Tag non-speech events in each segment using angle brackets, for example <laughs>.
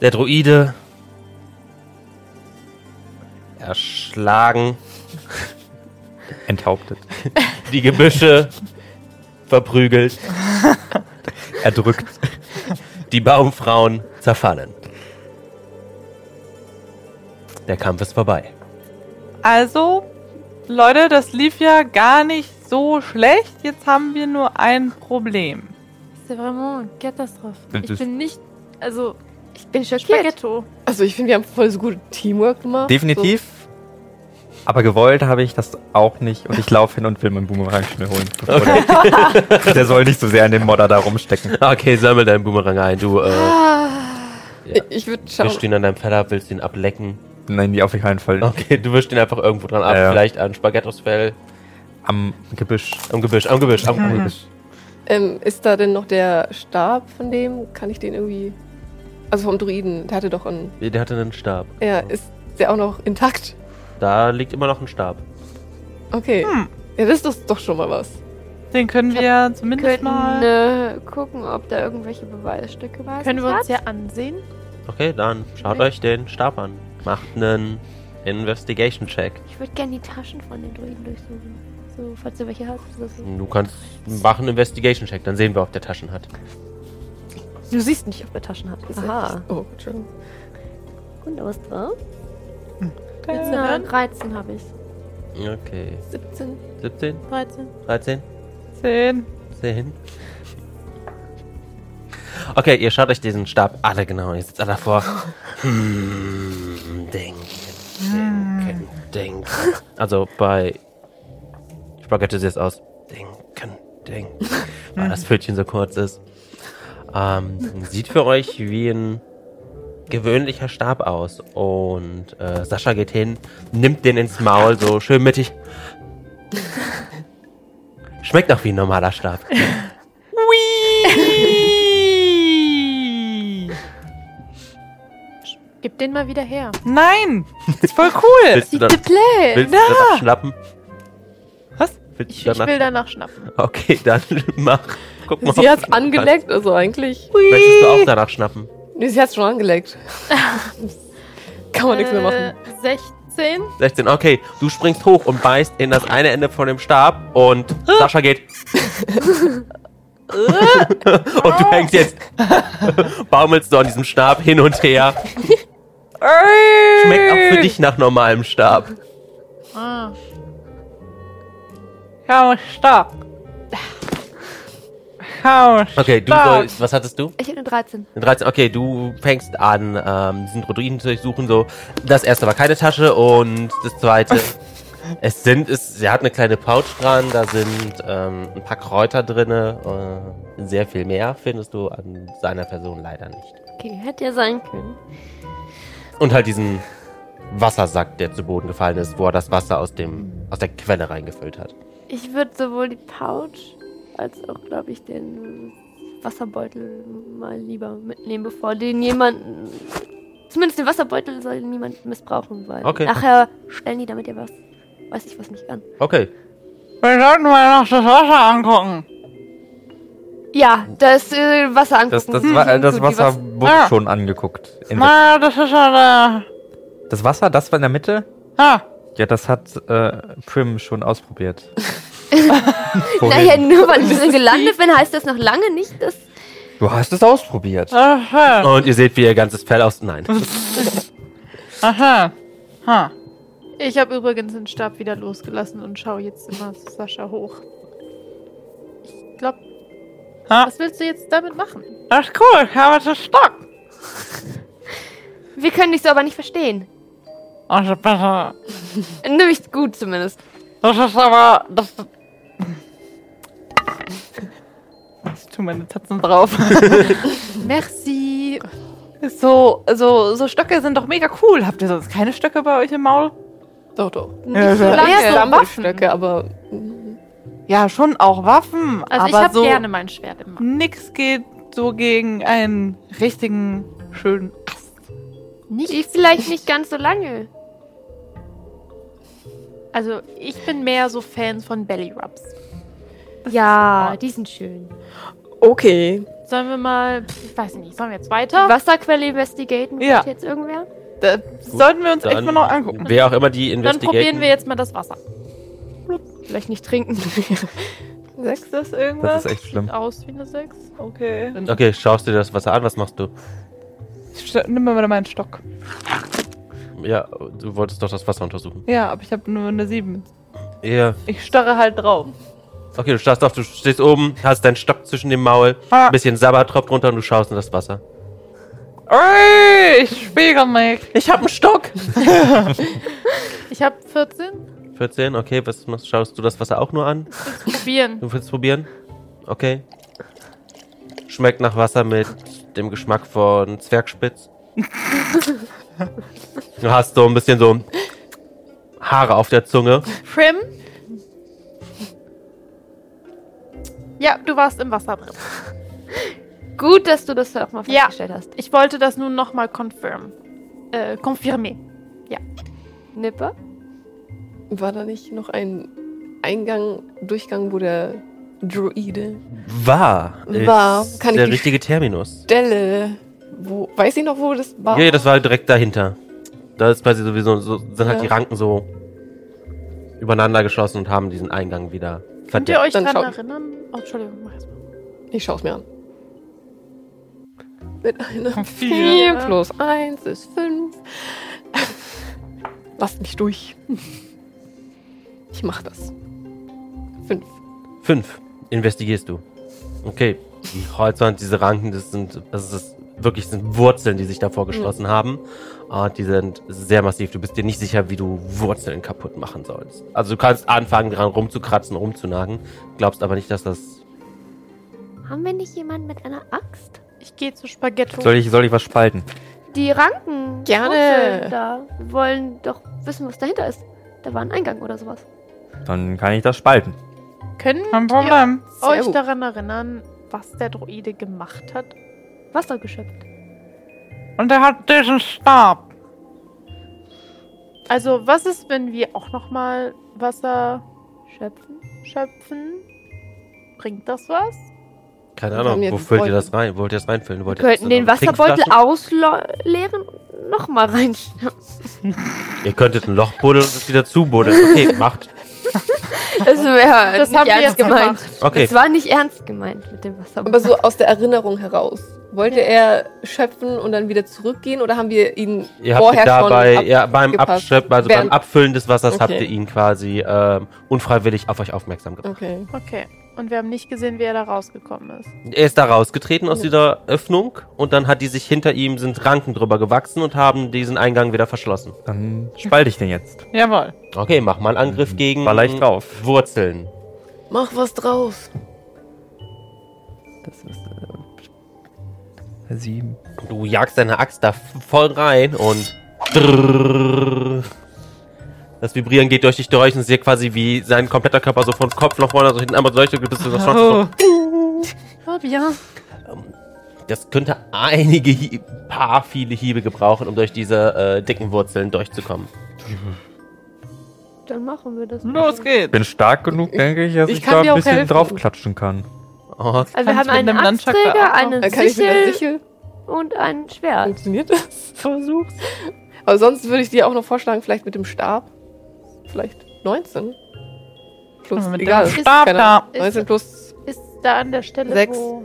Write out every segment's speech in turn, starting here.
Der Druide erschlagen, Enthauptet. <laughs> die Gebüsche verprügelt, Erdrückt. die Baumfrauen zerfallen. Der Kampf ist vorbei. Also, Leute, das lief ja gar nicht so schlecht. Jetzt haben wir nur ein Problem. C'est vraiment une catastrophe. Das Ich ist- bin nicht, also, ich bin schockiert. Spaghetto. Also ich finde, wir haben voll so gut Teamwork gemacht. Definitiv. Aber gewollt habe ich das auch nicht und ich laufe hin und will meinen Boomerang schnell holen. bevor Der, <laughs> der soll nicht so sehr an den Modder da rumstecken. Okay, sammel deinen Boomerang ein. Du äh, So. Ja. Ich würde schauen. wischst ihn an deinem Fell ab, willst ihn ablecken. Nein, die auf keinen Fall. Okay, du wischst ihn einfach irgendwo dran ab. Ja. Vielleicht an Spaghettos Fell. Am Gebüsch. Am Gebüsch, am Gebüsch, am Am Gebüsch. Gebüsch. Ähm, ist da denn noch der Stab von dem? Kann ich den irgendwie. Also vom Druiden, der hatte doch einen. Der hatte einen Stab. Ja, ist der auch noch intakt? Da liegt immer noch ein Stab. Okay. Hm. Ja, das ist doch, doch schon mal was. Den können wir Wir zumindest könnten mal. äh, gucken, ob da irgendwelche Beweisstücke waren. Können wir uns ja ansehen? Okay, dann schaut Nee. euch den Stab an. Macht einen Investigation-Check. Ich würde gerne die Taschen von den Druiden durchsuchen. So, falls du welche hast. Du kannst machen Investigation-Check, dann sehen wir, ob der Taschen hat. Du siehst nicht, ob er Taschen hat. Aha. Oh, Entschuldigung. Und da was drauf? Äh, Na, 13 habe ich. Okay. 17. 17? 13. 13? 10. 10? Okay, ihr schaut euch diesen Stab alle genau. Ihr sitzt alle davor. <laughs> Hm, denken, denken, denken. Also bei Spaghetti sieht es aus. Denken, denken. Weil das Pfötchen so kurz ist. Ähm, sieht für euch wie ein gewöhnlicher Stab aus. Und äh, Sascha geht hin, nimmt den ins Maul, so schön mittig. Schmeckt auch wie ein normaler Stab. Gib den mal wieder her. Nein! Ist voll cool! Willst du, dann, Play! willst du danach schnappen? Was? Willst Ich, du ich will danach schnappen. Okay, dann <laughs> mach. Guck mal. Sie hat's angeleckt, also eigentlich. Möchtest du auch danach schnappen? Nee, sie hat's schon angeleckt. <laughs> Kann man nichts mehr machen. Äh, 16. 16, okay. Du springst hoch und beißt in das eine Ende von dem Stab und Sascha geht. <laughs> und du hängst jetzt. <laughs> baumelst du an diesem Stab hin und her. Schmeckt auch für dich nach normalem Stab. Ah. Schau, stopp! Schau, Okay, du sollst. Was hattest du? Ich habe eine 13. Eine 13, okay, du fängst an, ähm, diesen Druiden zu durchsuchen, so. Das erste war keine Tasche und das zweite, <laughs> es sind, es, sie hat eine kleine Pouch dran, da sind ähm, ein paar Kräuter drinne, äh, sehr viel mehr findest du an seiner Person leider nicht. Okay, hätte ja sein können. Und halt diesen Wassersack, der zu Boden gefallen ist, wo er das Wasser aus dem, aus der Quelle reingefüllt hat. Ich würde sowohl die Pouch als auch, glaube ich, den Wasserbeutel mal lieber mitnehmen, bevor den jemanden. Zumindest den Wasserbeutel soll niemand missbrauchen, weil Okay. nachher stellen die damit ja was. Weiß ich was nicht an. Okay, Wir sollten mal noch das Wasser angucken. Ja, das äh, Wasser angucken. Das, das, Hm, war, <laughs> das gut, Wasser was- wurde Ah. schon angeguckt. Na, das ist ja das Wasser, das war in der Mitte? Ah, Ja, das hat äh, Prim schon ausprobiert. <laughs> <laughs> Naja, nur weil ich drin gelandet bin, heißt das noch lange nicht, dass. Du hast es ausprobiert. aha. Und ihr seht, wie ihr ganzes Fell aus. Nein. <laughs> Aha. Ha. Ich habe übrigens den Stab wieder losgelassen und schaue jetzt immer zu Sascha hoch. Ich glaube, Ha. was willst du jetzt damit machen? Ist cool. Ich habe den Stock. Wir können dich so aber nicht verstehen. Das ist besser. Nämlich gut zumindest. Das ist aber. Das. Ich tue meine Tatzen drauf. <laughs> Merci. So, so, so Stöcke sind doch mega cool. Habt ihr sonst keine Stöcke bei euch im Maul? Doch, doch. Ja, so lange Ja, so Dampelstöcke, aber mm, Ja, schon auch Waffen. Also ich habe so gerne mein Schwert im Mann. nix geht so gegen einen richtigen schönen Ast. Die vielleicht nicht ganz so lange. Also ich bin mehr so Fan von Belly Rubs. Ja, die sind schön. okay. Sollen wir mal, ich weiß nicht, sollen wir jetzt weiter? Wasserquelle investigaten? Ja. Jetzt irgendwer? Das sollten wir uns echt Dann- mal noch angucken. Wer auch immer die Dann investigieren. probieren wir jetzt mal das Wasser. Vielleicht nicht trinken. <laughs> Sechs das Das irgendwas? ist echt schlimm. Aus wie eine 6. Okay. Dann Okay, schaust du dir das Wasser an? Was machst du? nimm mal wieder meinen Stock. Ja, du wolltest doch das Wasser untersuchen. Ja, aber ich habe nur eine sieben. Ja. Ich starre halt drauf. Okay, du starrst auf, du stehst oben, hast deinen Stock zwischen dem Maul, Ah. ein bisschen Sabber tropft runter und du schaust in das Wasser. Ey, ich spiegel mich. Ich hab einen Stock! <laughs> Ich habe 14. 14, okay, was machst, schaust du das Wasser auch nur an? Probieren. Du willst probieren? Okay. Schmeckt nach Wasser mit dem Geschmack von Zwergspitz. <laughs> du hast so ein bisschen so Haare auf der Zunge. Prim. Ja, du warst im Wasser drin. Gut, dass du das auch mal Ja. festgestellt hast. Ich wollte das nun nochmal confirm. Äh, confirmer. Nipper? War da nicht noch ein Eingang, Durchgang, wo der Druide War. ist War. Kann ich der die richtige Terminus. Stelle, wo, weiß ich noch, wo das war? Ja, das war direkt dahinter. Da ist quasi sowieso, so, sind halt Ja. die Ranken so übereinander geschossen und haben diesen Eingang wieder Könnt ihr verdeckt. euch Dann daran erinnern? Oh, Entschuldigung, mach erst mal. Ich schaue es mir an. Mit einer Vier. 4 plus 1 ist 5. Lasst mich durch. Ich mach das. 5. Fünf. Investigierst du. Okay. Die Holzwand, diese Ranken, das sind, das ist wirklich sind Wurzeln, die sich davor geschlossen haben. Und die sind sehr massiv. Du bist dir nicht sicher, wie du Wurzeln kaputt machen sollst. Also du kannst anfangen, dran rumzukratzen, rumzunagen. Glaubst aber nicht, dass das. Haben wir nicht jemanden mit einer Axt? Ich gehe zu Spaghetto. Soll ich, soll ich was spalten? Die Ranken. Gerne. Wurzeln Da Wir wollen doch wissen, was dahinter ist. Da war ein Eingang oder sowas. Dann kann ich das spalten. Können. Sehr euch daran erinnern, was der Droide gemacht hat? Wasser geschöpft. Und er hat diesen Stab. Also, was ist, wenn wir auch nochmal Wasser Schöpfen. schöpfen? Bringt das was? Keine Ahnung, wo füllt ihr das rein? Wollt ihr das reinfüllen? Wollt Wir könnten den Wasserbeutel ausleeren und nochmal rein. Ihr könntet ein Loch buddeln und es wieder zubuddeln. Okay, <laughs> macht. <laughs> Das wäre Das nicht ernst gemeint. Okay. Das war nicht ernst gemeint mit dem Wasserbeutel. Aber so aus der Erinnerung heraus. Wollte er schöpfen und dann wieder zurückgehen oder haben wir ihn Ihr habt vorher ihn dabei, schon ja, beim? Abschöpfen, also beim Abfüllen des Wassers habt Okay. ihr ihn quasi ähm, unfreiwillig auf euch aufmerksam gemacht. Okay. Okay. Und wir haben nicht gesehen, wie er da rausgekommen ist. Er ist da rausgetreten aus dieser Öffnung und dann hat die sich hinter ihm, sind Ranken drüber gewachsen und haben diesen Eingang wieder verschlossen. Dann spalte ich den jetzt. Jawohl. Okay, mach mal einen Angriff gegen Baller ich drauf. Wurzeln. Mach was draus. Das ist äh, sieben. Du jagst deine Axt da voll rein und. Das Vibrieren geht durch dich durch und seht quasi, wie sein kompletter Körper so von Kopf nach vorne, so hinten einmal durch, bis du das schon Oh. Oh, ja. Das könnte einige, Hie paar viele Hiebe gebrauchen, um durch diese äh, dicken Wurzeln durchzukommen. Dann machen wir das. Los geht's. Bin stark genug, denke ich, dass Ich ich, da ein bisschen helfen. draufklatschen kann. Oh, Also wir haben einen einem Nunchuck da Axtträger, auch eine Dann kann ich mit der Sichel Sichel. und ein Schwert. Funktioniert das? <laughs> Versuch's. Aber sonst würde ich dir auch noch vorschlagen, vielleicht mit dem Stab. Vielleicht 19. Plus, mit egal. Stab keine da. Ahnung. 19 plus. Ist da an der Stelle, Sechs. wo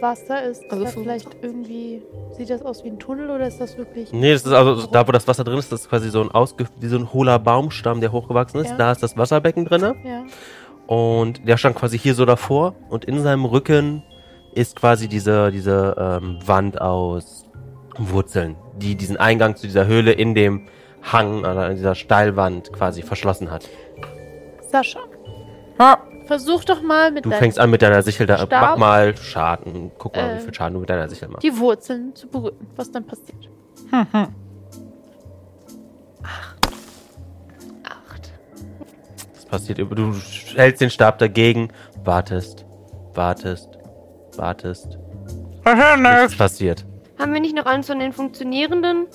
Wasser ist, Also da fünf- vielleicht irgendwie. Sieht das aus wie ein Tunnel oder ist das wirklich. Nee, das ist also da, wo das Wasser drin ist, das ist quasi so ein, ausge wie so ein hohler Baumstamm, der hochgewachsen ist. Ja. Da ist das Wasserbecken drin. Ja. Und der stand quasi hier so davor. Und in seinem Rücken ist quasi diese, diese ähm, Wand aus Wurzeln, die diesen Eingang zu dieser Höhle in dem Hang oder in dieser Steilwand quasi verschlossen hat. Sascha, Ja. versuch doch mal mit Du deinem fängst an mit deiner Sichel da. Stab? Mach mal Schaden. Guck mal, Äh. wie viel Schaden du mit deiner Sichel machst. die Wurzeln zu berühren. Was dann passiert. Acht. Das passiert über. Du hältst den Stab dagegen, wartest, wartest, wartest. Nichts passiert. Haben wir nicht noch eins von den funktionierenden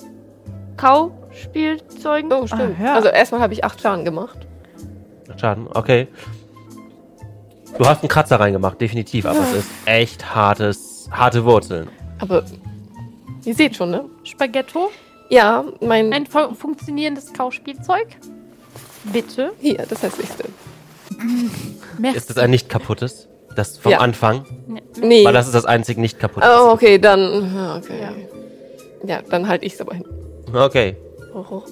Kauspielzeugen? Oh, stimmt. Ah, ja. Also erstmal habe ich acht Schaden gemacht. Schaden, okay. Du hast einen Kratzer reingemacht, definitiv, aber es ist echt hartes, harte Wurzeln. Aber ihr seht schon, ne? Spaghetto, Ja, mein. ein fu funktionierendes Kauspielzeug. Bitte. hier, das hässlichste. Merci. Ist das ein nicht kaputtes? Das vom Ja. Anfang? Nee. Weil das ist das einzig nicht kaputte. oh, okay, dann. ja, Okay. Ja, dann halte ich es aber hin. Okay. Hoch.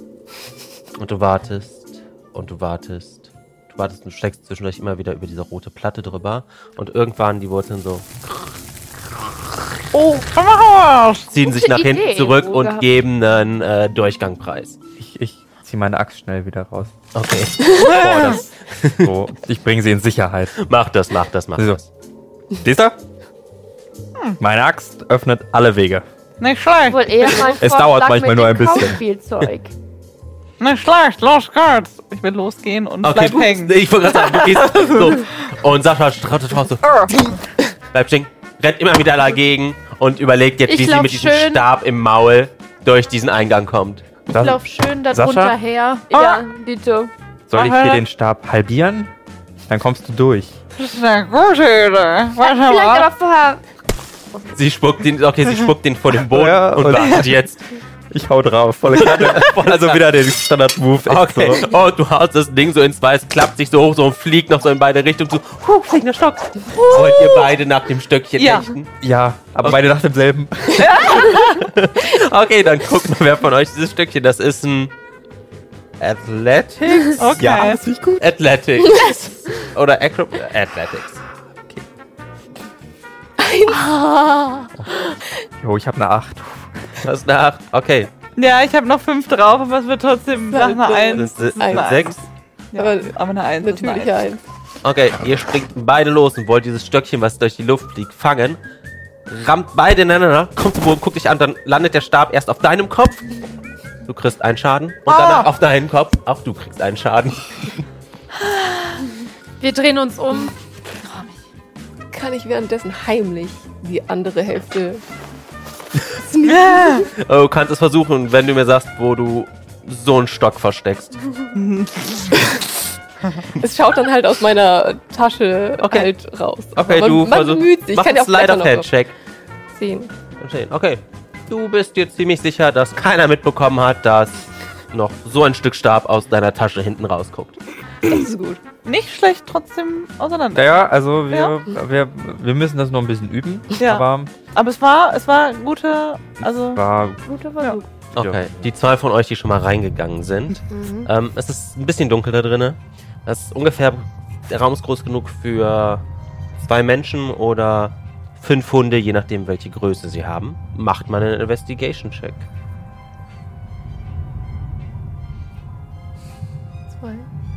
Und du wartest und du wartest. Du wartest und steckst zwischendurch immer wieder über diese rote Platte drüber. Und irgendwann die Wurzeln so Oh, komm mal raus! ziehen sich nach hinten Idee, zurück Ruhe und gehabt. geben einen äh, Durchgangpreis. Ich, ich ziehe meine Axt schnell wieder raus. Okay. <laughs> Boah, so, ich bringe sie in Sicherheit. mach das, mach das, mach So. das. Siehst du? Meine Axt öffnet alle Wege. Nicht schlecht, Wohl eher mal Es dauert manchmal nur ein bisschen. Kauspielzeug. nicht schlecht, los geht's! Ich will losgehen und Okay, bleib hängen. ich wollte gerade sagen, du gehst <laughs> so. Und Sascha trottet raus so. Bleib stehen, rennt immer wieder dagegen und überlegt jetzt, Ich wie sie mit diesem Stab im Maul durch diesen Eingang kommt. Ich lauf schön da Sascha? drunter her. Ja, Dito. Soll ich dir den Stab halbieren? Dann kommst du durch. Das ist eine gute Idee. Warte Vielleicht mal. aber vorher. Sie spuckt den, okay, sie spuckt den vor den Boden Ja, und und- wartet jetzt. Ich hau drauf. Volle Kanne. <laughs> also wieder den Standard-Move. Okay. So. Und du haust das Ding so ins Weiß, klappt sich so hoch so und fliegt noch so in beide Richtungen. So, huh, fliegender Stock. Wollt ihr beide nach dem Stöckchen Ja. hechten? Ja, aber beide nach demselben. <laughs> Okay, dann guckt mal, wer von euch dieses Stückchen, das ist ein Athletics? Okay. Ja, ist nicht gut. Athletics. Oder Acro Athletics. <laughs> Jo, ich habe eine 8. Was nach? Okay. Ja, ich habe noch fünf drauf, aber es wird trotzdem nach einer Eins. Das ist eine eine Eins. 6. Ja, Aber aber eine Eins. ist eine Natürlich Eins. eins. Okay, ihr springt beide los und wollt dieses Stöckchen, was durch die Luft fliegt, fangen. Rammt beide ineinander, kommt zu Boden, guckt dich an, dann landet der Stab erst auf deinem Kopf. Du kriegst einen Schaden. Und danach auf deinen Kopf. Auch du kriegst einen Schaden. Wir drehen uns um. Kann ich währenddessen heimlich die andere Hälfte. <laughs> Oh, Du kannst es versuchen, wenn du mir sagst, wo du so einen Stock versteckst. <laughs> Es schaut dann halt aus meiner Tasche Okay. halt raus. Okay, man, du man versuch- bemüht sich. Ich kann ja auch Blätter Slide noch of Hand Check. sehen. Okay. Du bist dir ziemlich sicher, dass keiner mitbekommen hat, dass noch so ein Stück Stab aus deiner Tasche hinten rausguckt. Das ist gut. Nicht schlecht trotzdem auseinander. Ja, also wir, wir, wir müssen das noch ein bisschen üben. Ja. Aber Aber es war, es war gute, also war Guter Versuch. Okay. Die zwei von euch, die schon mal reingegangen sind. Mhm. Ähm, es ist ein bisschen dunkel da drinnen. Es ist ungefähr, der Raum ist groß genug für zwei Menschen oder fünf Hunde, je nachdem, welche Größe sie haben. Macht mal einen Investigation-Check.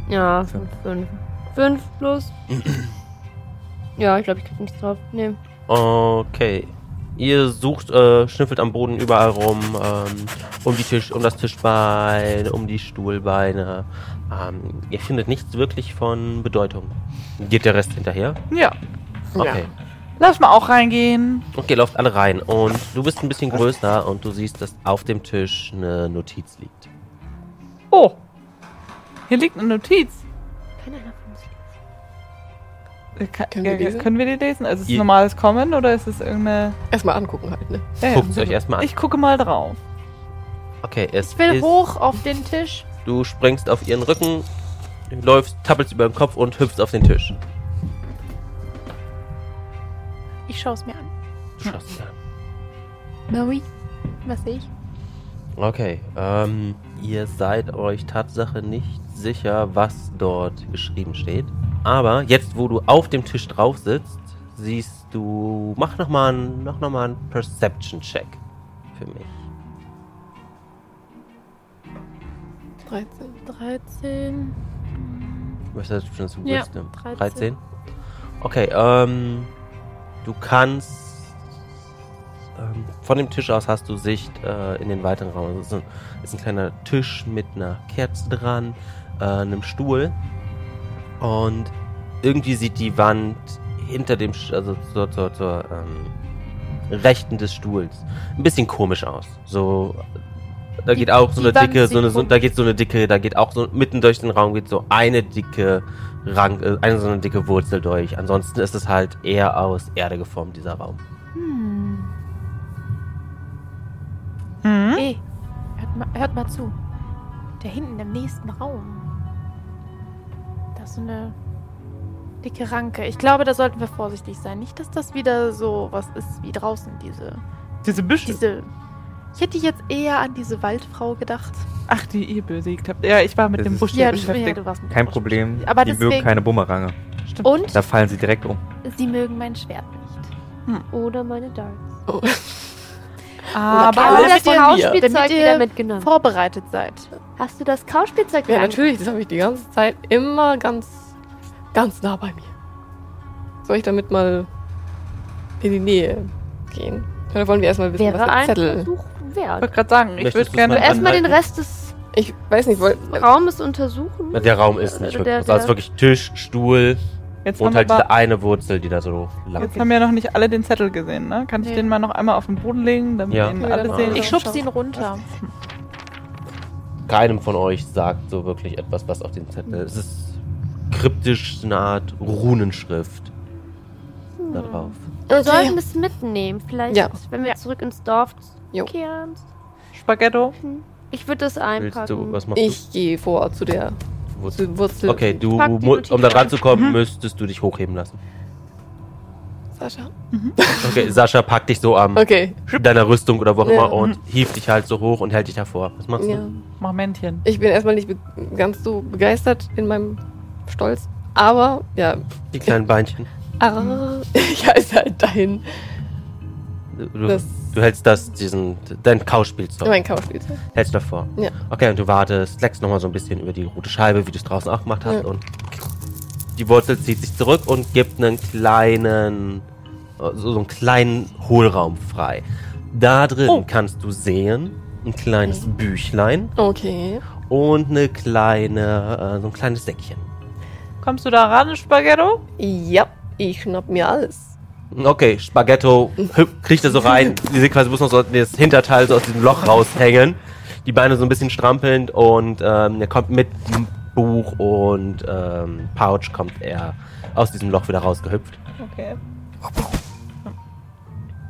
Ja, fünf. Fünf, fünf plus. <clears throat> ja, ich glaube, ich krieg nichts drauf. Nee. Okay. Ihr sucht, äh, schnüffelt am Boden überall rum, ähm, um, die Tisch, um das Tischbein, um die Stuhlbeine. Ähm, ihr findet nichts wirklich von Bedeutung. Geht der Rest hinterher? ja. Okay. Lass mal auch reingehen. Okay, lauft alle rein. Und du bist ein bisschen größer und du siehst, dass auf dem Tisch eine Notiz liegt. Oh. Hier liegt eine Notiz. Kann einer von uns Äh, Ka- Können wir ja, lesen? können wir die lesen? Also ist es normales Kommen oder ist es irgendeine. Erstmal angucken halt, ne? Ja, ja. Guckt es euch erstmal an. Ich gucke mal drauf. Okay, es Ich will ist, hoch auf den Tisch. Du springst auf ihren Rücken, läufst, tappelst über den Kopf und hüpfst auf den Tisch. Ich schaue es mir an. geschlossen werden. Maui, was sehe ich? Okay, ähm, ihr seid euch Tatsache nicht sicher, was dort geschrieben steht. Aber jetzt, wo du auf dem Tisch drauf sitzt, siehst du. Mach nochmal einen, mach noch mal einen Perception-Check für mich. 13. 13. Was ist das für ein Ja, Wisdom? 13. 13? Okay, ähm, du kannst ähm, von dem Tisch aus hast du Sicht äh, in den weiteren Raum. Es ist, ein, ist ein kleiner Tisch mit einer Kerze dran, äh, einem Stuhl und irgendwie sieht die Wand hinter dem, also zur, zur, zur ähm, rechten des Stuhls ein bisschen komisch aus. So, da Die- geht auch so eine Wand dicke, so eine, so, da geht so eine dicke, da geht auch so mitten durch den Raum geht so eine dicke Rang, äh, eine so eine dicke Wurzel durch. Ansonsten ist es halt eher aus Erde geformt, dieser Raum. Hm. Hm? Ey, hört mal, hört mal zu. Da hinten im nächsten Raum. Da ist so eine dicke Ranke. Ich glaube, da sollten wir vorsichtig sein. Nicht, dass das wieder so was ist wie draußen, diese. Diese Büsche. diese ich hätte jetzt eher an diese Waldfrau gedacht. Ach, die ihr besiegt habt. Ja, ich war mit Das dem Busch Ja, du, ja, beschäftigt. du warst mit Kein dem Problem. Aber die deswegen- mögen keine Bumerange. Stimmt. Und Da fallen sie direkt um. sie mögen mein Schwert nicht. Oder meine Darts. Oh. Aber du das. Kauspielzeug wieder mitgenommen? Vorbereitet seid. Hast du das Kauspielzeug Ja, natürlich, das habe ich die ganze Zeit immer ganz, ganz nah bei mir. Soll ich damit mal in die Nähe gehen? Oder wollen wir erstmal wissen, Wäre was der ein Zettel... Versuch ich wert. wollte gerade sagen, ich würde gerne. mal Erstmal den? Rest des Ich weiß nicht, woll, Raumes untersuchen. Der Raum ist nicht Der- wirklich. der- also wirklich Tisch, Stuhl Jetzt, und haben, halt wir diese eine Wurzel, die da so lang jetzt geht. haben ja noch nicht alle den Zettel gesehen, ne? Kann ich Nee. den mal noch einmal auf den Boden legen, damit Ja. ihn alle sehen? Ich schubse ihn runter. Keinem von euch sagt so wirklich etwas, was auf dem Zettel ist. Es ist kryptisch, so eine Art Runenschrift da drauf. Wir sollten es mitnehmen. Vielleicht, Ja. wenn wir Ja. zurück ins Dorf Jo. kehren. Spaghetto? Ich würde das Willst einpacken. du, was machst ich gehe vor zu der du? zu Wurzel. Okay, du, um da dran ein. zu kommen, Mhm. müsstest du dich hochheben lassen. Sascha. Okay, Sascha packt dich so am Okay, deiner Rüstung oder wo auch Ja. immer und hieft dich halt so hoch und hält dich davor. Was machst ja. du? Mach Männchen. Ich bin erstmal nicht ganz so begeistert in meinem Stolz. Aber, ja, Die kleinen Beinchen. arr, ich halte halt dahin. Du, du, Das du hältst das, diesen, dein Kauspielzeug. mein Kauspielzeug. Hältst davor. Ja. Okay, und du wartest, leckst nochmal so ein bisschen über die rote Scheibe, wie du es draußen auch gemacht hast. Ja. Und die Wurzel zieht sich zurück und gibt einen kleinen, so, so einen kleinen Hohlraum frei. Da drin Oh. kannst du sehen, ein kleines Büchlein Okay. und eine kleine, äh, so ein kleines Säckchen. Kommst du da ran, Spaghetto? Ja, ich schnapp mir alles. Okay, Spaghetto kriegt er so rein. Die sieht quasi muss noch so das Hinterteil so aus diesem Loch raushängen. Die Beine so ein bisschen strampelnd und ähm, er kommt mit dem Buch und ähm, Pouch kommt er aus diesem Loch wieder rausgehüpft. Okay.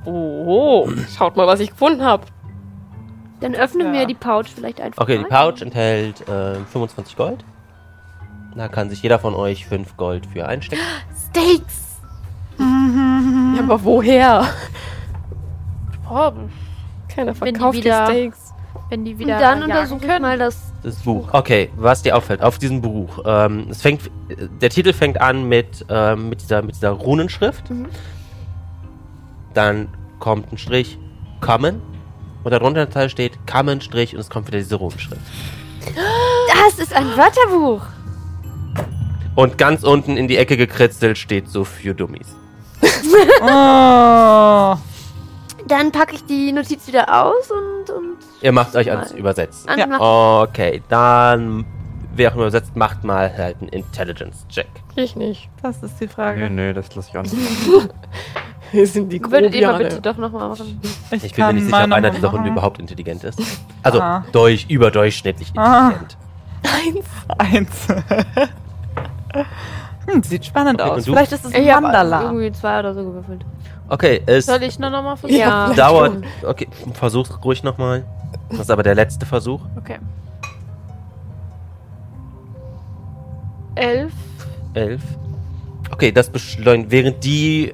Oh. Schaut mal, was ich gefunden habe. Dann öffnen Ja. wir die Pouch vielleicht einfach Okay, die mal. Pouch enthält äh, 25 Gold. Da kann sich jeder von euch 5 Gold für einstecken. Steaks! Ja, aber woher? Oh, Keiner Wenn die verkauft die, wieder- Steaks. wenn die Und wieder dann jagen untersuche ich können. mal das. Das Buch. Okay, was dir auffällt auf diesem Buch. Ähm, es fängt, der Titel fängt an mit, ähm, mit, dieser, mit dieser Runenschrift. Mhm. Dann kommt ein Strich, Common. Und darunter Zeile steht Common Strich und es kommt wieder diese Runenschrift. Das ist ein Wörterbuch! Und ganz unten in die Ecke gekritzelt steht so für Dummies. Oh. Dann packe ich die Notiz wieder aus und. und Ihr macht euch ans Übersetzen. an Ja. Okay, dann, wer auch immer übersetzt, macht mal halt einen Intelligence-Check. Ich nicht. Das ist die Frage. nö, das lasse ich auch nicht. <laughs> Wir sind die Würdet ihr mal Grobiane. bitte doch nochmal machen? Ich bin mir nicht sicher, ob einer dieser Hunde überhaupt intelligent ist. Also, Ah. durch, überdurchschnittlich Ah. intelligent. Eins. <laughs> hm, sieht spannend Okay, aus. Vielleicht ist es ein Ich irgendwie zwei oder so gewürfelt. Okay, es Soll ich nur noch mal versuchen? Ja. dauert. Okay, versuch's ruhig nochmal. Das ist aber der letzte Versuch. Okay. Elf. Elf. Okay, das beschleunigt. Während die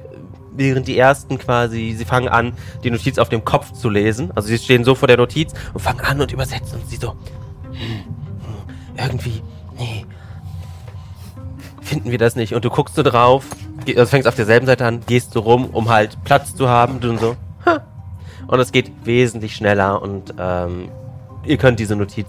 während die ersten quasi, sie fangen an, die Notiz auf dem Kopf zu lesen. Also sie stehen so vor der Notiz und fangen an und übersetzen und sie so, hm, hm, irgendwie, finden wir das nicht. Und du guckst so drauf, also fängst auf derselben Seite an, gehst so rum, um halt Platz zu haben, und so, ha. Und es geht wesentlich schneller und ähm, ihr könnt diese Notiz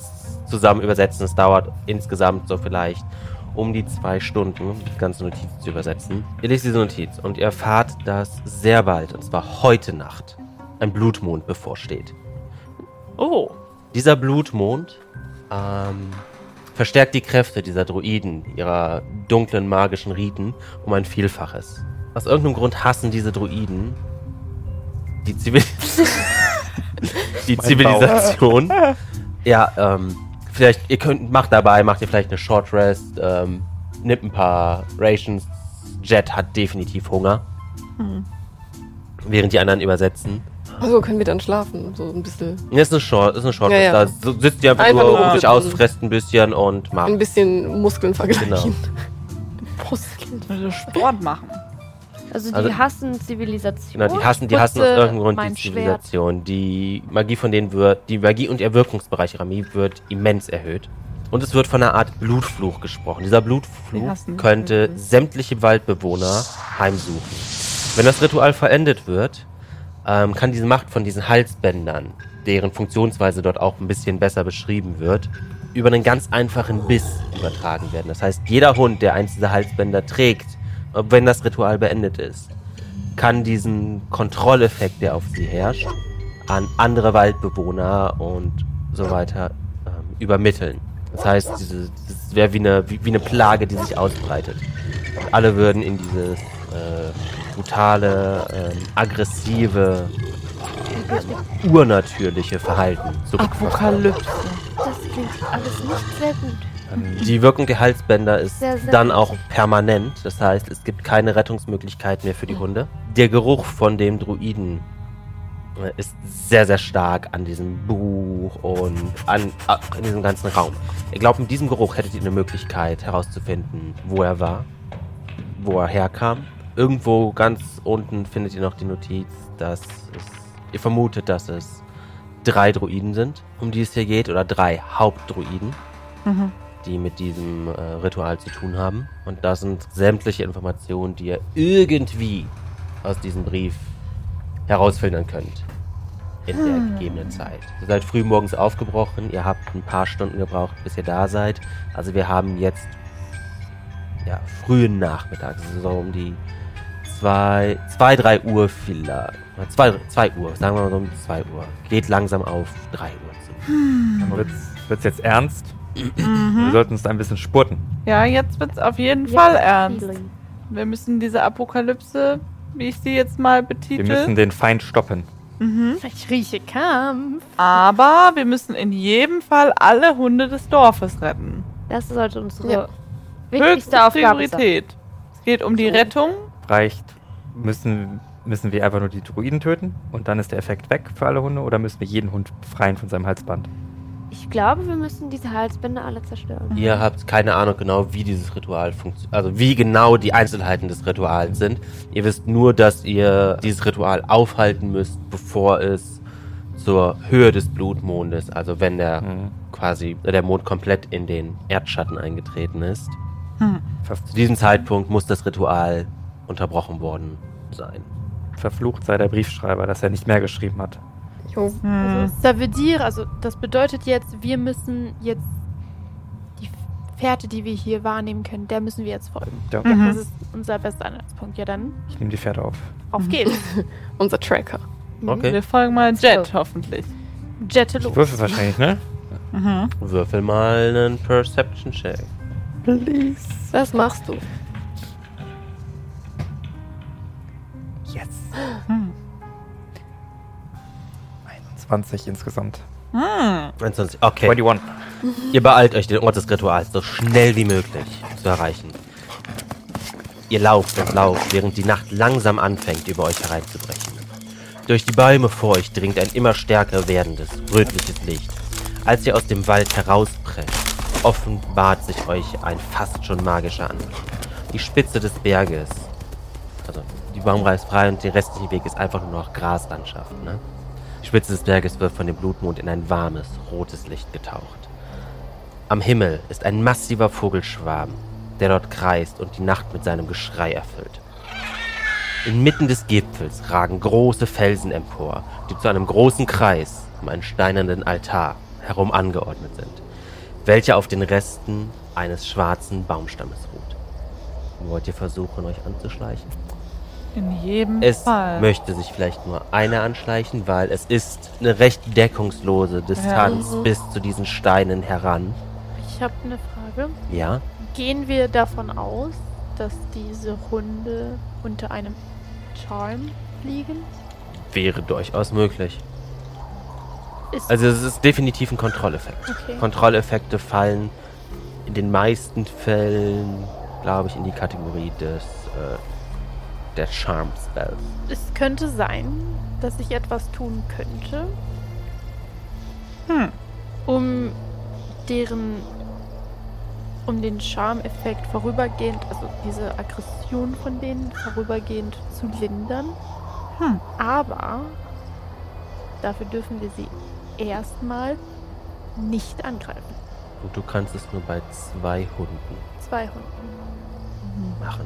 zusammen übersetzen. Es dauert insgesamt so vielleicht um die zwei Stunden, die ganze Notiz zu übersetzen. Ihr lest diese Notiz und ihr erfahrt, dass sehr bald, und zwar heute Nacht, ein Blutmond bevorsteht. Oh. Dieser Blutmond ähm, verstärkt die Kräfte dieser Druiden, ihrer dunklen magischen Riten, um ein Vielfaches. Aus irgendeinem Grund hassen diese Druiden die, Zivil <laughs> die Zivilisation. <laughs> Ja, ähm, vielleicht, ihr könnt, macht dabei, macht ihr vielleicht eine Short Rest, ähm, nimmt ein paar Rations. Jet hat definitiv Hunger. Während die anderen übersetzen. Also können wir dann schlafen, so ein bisschen. Ja, ist eine Short, ist eine Short Ja, ja. Da so- sitzt ihr einfach, Einfach nur, nur um sich sitzen. ausfresst ein bisschen und macht. Ein bisschen Muskeln vergleichen. Genau. <laughs> Muskeln. Also Sport machen. Also die Also- hassen Zivilisation. Genau, die hassen, die hassen aus irgendeinem Grund die mein Schwert. Zivilisation. Die Magie von denen wird, die Magie und ihr Wirkungsbereich Magie wird immens erhöht. Und es wird von einer Art Blutfluch gesprochen. Dieser Die Blutfluch könnte sämtliche Waldbewohner heimsuchen. Wenn das Ritual verendet wird, ähm, kann diese Macht von diesen Halsbändern, deren Funktionsweise dort auch ein bisschen besser beschrieben wird, über einen ganz einfachen Biss übertragen werden. Das heißt, jeder Hund, der eins dieser Halsbänder trägt, wenn das Ritual beendet ist, kann diesen Kontrolleffekt, der auf sie herrscht, an andere Waldbewohner und so weiter ähm, übermitteln. Das heißt, diese, das wäre wie eine, wie, wie eine Plage, die sich ausbreitet. Und alle würden in dieses äh, brutale, ähm, aggressive, ähm, urnatürliche Verhalten. Apokalypse. Das klingt alles nicht sehr gut. Die Wirkung der Halsbänder ist Sehr, sehr dann auch permanent. Das heißt, es gibt keine Rettungsmöglichkeit mehr für die Hunde. Der Geruch von dem Druiden äh, ist sehr, sehr stark an diesem Buch und an, an in diesem ganzen Raum. Ich glaube, mit diesem Geruch hättet ihr eine Möglichkeit herauszufinden, wo er war, wo er herkam. Irgendwo ganz unten findet ihr noch die Notiz, dass es, ihr vermutet, dass es drei Druiden sind, um die es hier geht, oder drei Hauptdruiden Mhm. die mit diesem äh, Ritual zu tun haben. Und das sind sämtliche Informationen, die ihr irgendwie aus diesem Brief herausfiltern könnt. In der gegebenen Zeit. Ihr seid früh morgens aufgebrochen, ihr habt ein paar Stunden gebraucht, bis ihr da seid. Also wir haben jetzt ja, frühen Nachmittag, also so um die 2, 2 3 Uhr vielleicht. 2, 2 Uhr, sagen wir mal so um 2 Uhr. Geht langsam auf 3 Uhr zu. Dann wird's, wird's jetzt ernst. Wir sollten uns da ein bisschen spurten. Ja, jetzt wird's auf jeden Jetzt Fall ernst. Feeling. Wir müssen diese Apokalypse, wie ich sie jetzt mal Wir betitel, müssen den Feind stoppen. mhm. Ich rieche Kampf. aber wir müssen in jedem Fall alle Hunde des Dorfes retten. Das sollte unsere Ja. wichtigste Höchste Aufgabe sein. Priorität. Es geht um die. Rettung. Reicht, müssen, müssen wir einfach nur die Druiden töten und dann ist der Effekt weg für alle Hunde oder müssen wir jeden Hund befreien von seinem Halsband? Ich glaube, wir müssen diese Halsbänder alle zerstören. Ihr habt keine Ahnung genau, wie dieses Ritual funktioniert. Also wie genau die Einzelheiten des Rituals sind. Ihr wisst nur, dass ihr dieses Ritual aufhalten müsst, bevor es zur Höhe des Blutmondes, also wenn der Mhm. quasi der Mond komplett in den Erdschatten eingetreten ist. Hm. Ver Zu diesem Zeitpunkt muss das Ritual unterbrochen worden sein. verflucht sei der Briefschreiber, dass er nicht mehr geschrieben hat. Jo. Hm. Ça veut dire, also das bedeutet jetzt, wir müssen jetzt die Fährte, die wir hier wahrnehmen können, der müssen wir jetzt folgen. Ja. Mhm. Das ist unser bester Anhaltspunkt. Ja, dann Ich nehme die Pferde auf. auf <laughs> geht's. Unser Tracker. Okay. Wir folgen mal Jet, hoffentlich. Jette Ich los. würfel wahrscheinlich, ne? Mhm. Würfel mal einen Perception-Check. Please. Was machst du? Hm. 21 insgesamt. Hm. 21. Okay. 21. Ihr beeilt euch, den Ort des Rituals so schnell wie möglich zu erreichen. Ihr lauft und lauft, während die Nacht langsam anfängt, über euch hereinzubrechen. Durch die Bäume vor euch dringt ein immer stärker werdendes, rötliches Licht. Als ihr aus dem Wald herausprescht, offenbart sich euch ein fast schon magischer Anblick. Die Spitze des Berges, Baumreihe ist frei und der restliche Weg ist einfach nur noch Graslandschaft. Ne? Die Spitze des Berges wird von dem Blutmond in ein warmes, rotes Licht getaucht. Am Himmel ist ein massiver Vogelschwarm, der dort kreist und die Nacht mit seinem Geschrei erfüllt. Inmitten des Gipfels ragen große Felsen empor, die zu einem großen Kreis um einen steinernen Altar herum angeordnet sind, welcher auf den Resten eines schwarzen Baumstammes ruht. Wollt ihr versuchen, euch anzuschleichen? In jedem Es Fall. möchte sich vielleicht nur einer anschleichen, weil es ist eine recht deckungslose Distanz Ja. Bis zu diesen Steinen heran. Ich habe eine Frage. Ja, Gehen wir davon aus, dass diese Hunde unter einem Charm liegen? wäre durchaus möglich. Ist Also es ist definitiv ein Kontrolleffekt. okay. Kontrolleffekte fallen in den meisten Fällen, glaube ich, in die Kategorie des äh, der Charm Spells. Es könnte sein, dass ich etwas tun könnte, Hm. um deren, um den Charmeffekt vorübergehend, also diese Aggression von denen vorübergehend zu lindern. Hm. Aber dafür dürfen wir sie erstmal nicht angreifen. Und du kannst es nur bei zwei Hunden Zwei Hunden. machen.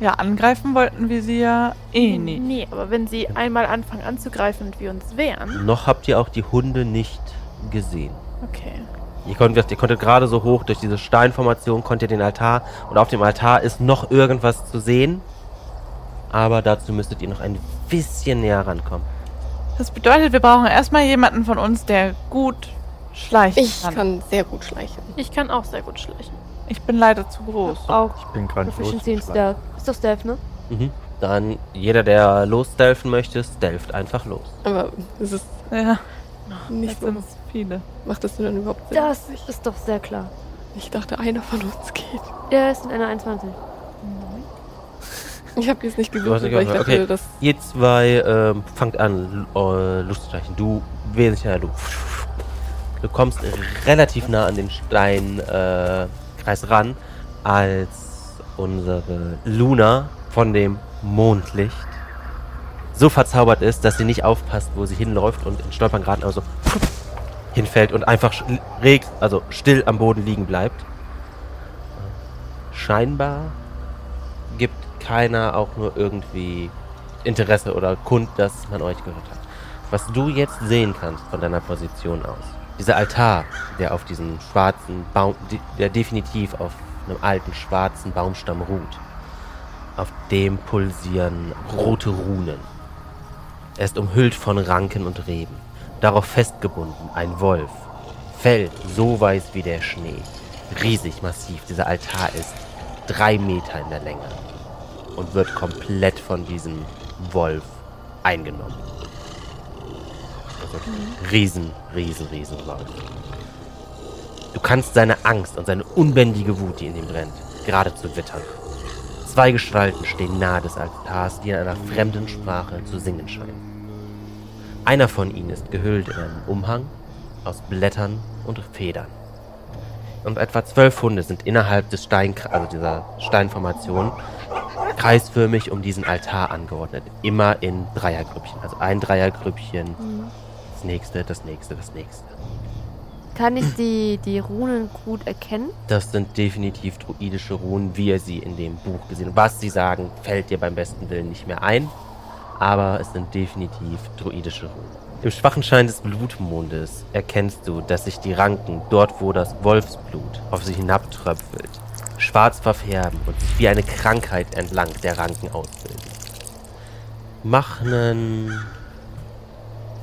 Ja, angreifen wollten wir sie ja eh nicht. Nee, aber wenn sie einmal anfangen anzugreifen und wir uns wehren. Noch habt ihr auch die Hunde nicht gesehen. Okay. Ihr konntet, ihr konntet gerade so hoch durch diese Steinformation, konnt ihr den Altar und auf dem Altar ist noch irgendwas zu sehen. Aber dazu müsstet ihr noch ein bisschen näher rankommen. Das bedeutet, wir brauchen erstmal jemanden von uns, der gut schleichen Ich kann. kann sehr gut schleichen. Ich kann auch sehr gut schleichen. Ich bin leider zu groß. Auch Ich bin gerade Proficiency in Stealth. Ist doch Stealth, ne? Mhm. Dann jeder, der losdelfen möchte, delft einfach los. Aber es ist Ja, nicht so. sind viele. Macht das denn überhaupt Sinn? Das ist doch sehr klar. Ich dachte, einer von uns geht. Der ist in einer 21. Ich habe jetzt nicht nicht weil ich dachte, okay. dass Ihr zwei ähm, fangt an, äh, loszustreichen. Du wesentlich ja, du. Du kommst relativ nah an den Steinkreis äh, Kreis ran, als unsere Luna von dem Mondlicht so verzaubert ist, dass sie nicht aufpasst, wo sie hinläuft und in Stolpern geraten, also hinfällt und einfach sch- reg, also still am Boden liegen bleibt. Scheinbar gibt keiner auch nur irgendwie Interesse oder Kund, dass man euch gehört hat. Was du jetzt sehen kannst von deiner Position aus, dieser Altar, der auf diesem schwarzen Baum, de- der definitiv auf einem alten schwarzen Baumstamm ruht, auf dem pulsieren rote Runen. Er ist umhüllt von Ranken und Reben. Darauf festgebunden ein Wolf. Fell so weiß wie der Schnee. Riesig massiv. Dieser Altar ist drei Meter in der Länge und wird komplett von diesem Wolf eingenommen. Also riesen, riesen, riesen Wolf. Du kannst seine Angst und seine unbändige Wut, die in ihm brennt, geradezu wittern. Zwei Gestalten stehen nahe des Altars, die in einer fremden Sprache zu singen scheinen. Einer von ihnen ist gehüllt in einen Umhang aus Blättern und Federn. Und etwa zwölf Hunde sind innerhalb des Stein, also dieser Steinformation kreisförmig um diesen Altar angeordnet. Immer in Dreiergrüppchen. Also ein Dreiergrüppchen, das nächste, das nächste, das nächste. Kann ich die, die Runen gut erkennen? Das sind definitiv druidische Runen, wie ihr sie in dem Buch gesehen habt. Was sie sagen, fällt dir beim besten Willen nicht mehr ein. Aber es sind definitiv druidische Runen. Im schwachen Schein des Blutmondes erkennst du, dass sich die Ranken, dort wo das Wolfsblut auf sie hinabtröpfelt, schwarz verfärben und sich wie eine Krankheit entlang der Ranken ausbilden. Mach nen.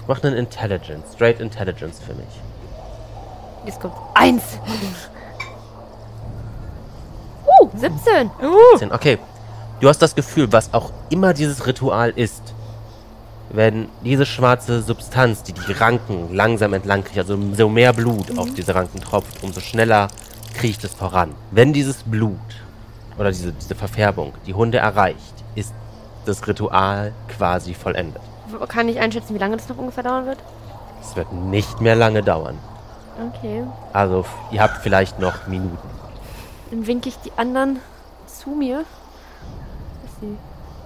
Mach nen Intelligence, Straight Intelligence für mich. Jetzt kommt eins. Uh, 17. 10. Okay. Du hast das Gefühl, was auch immer dieses Ritual ist, wenn diese schwarze Substanz, die die Ranken langsam entlang kriecht, also so mehr Blut auf diese Ranken tropft, umso schneller kriecht es voran. Wenn dieses Blut oder diese, diese Verfärbung die Hunde erreicht, ist das Ritual quasi vollendet. Kann ich einschätzen, wie lange das noch ungefähr dauern wird? Es wird nicht mehr lange dauern. Okay. Also ihr habt vielleicht noch Minuten. Dann winke ich die anderen zu mir. Dass sie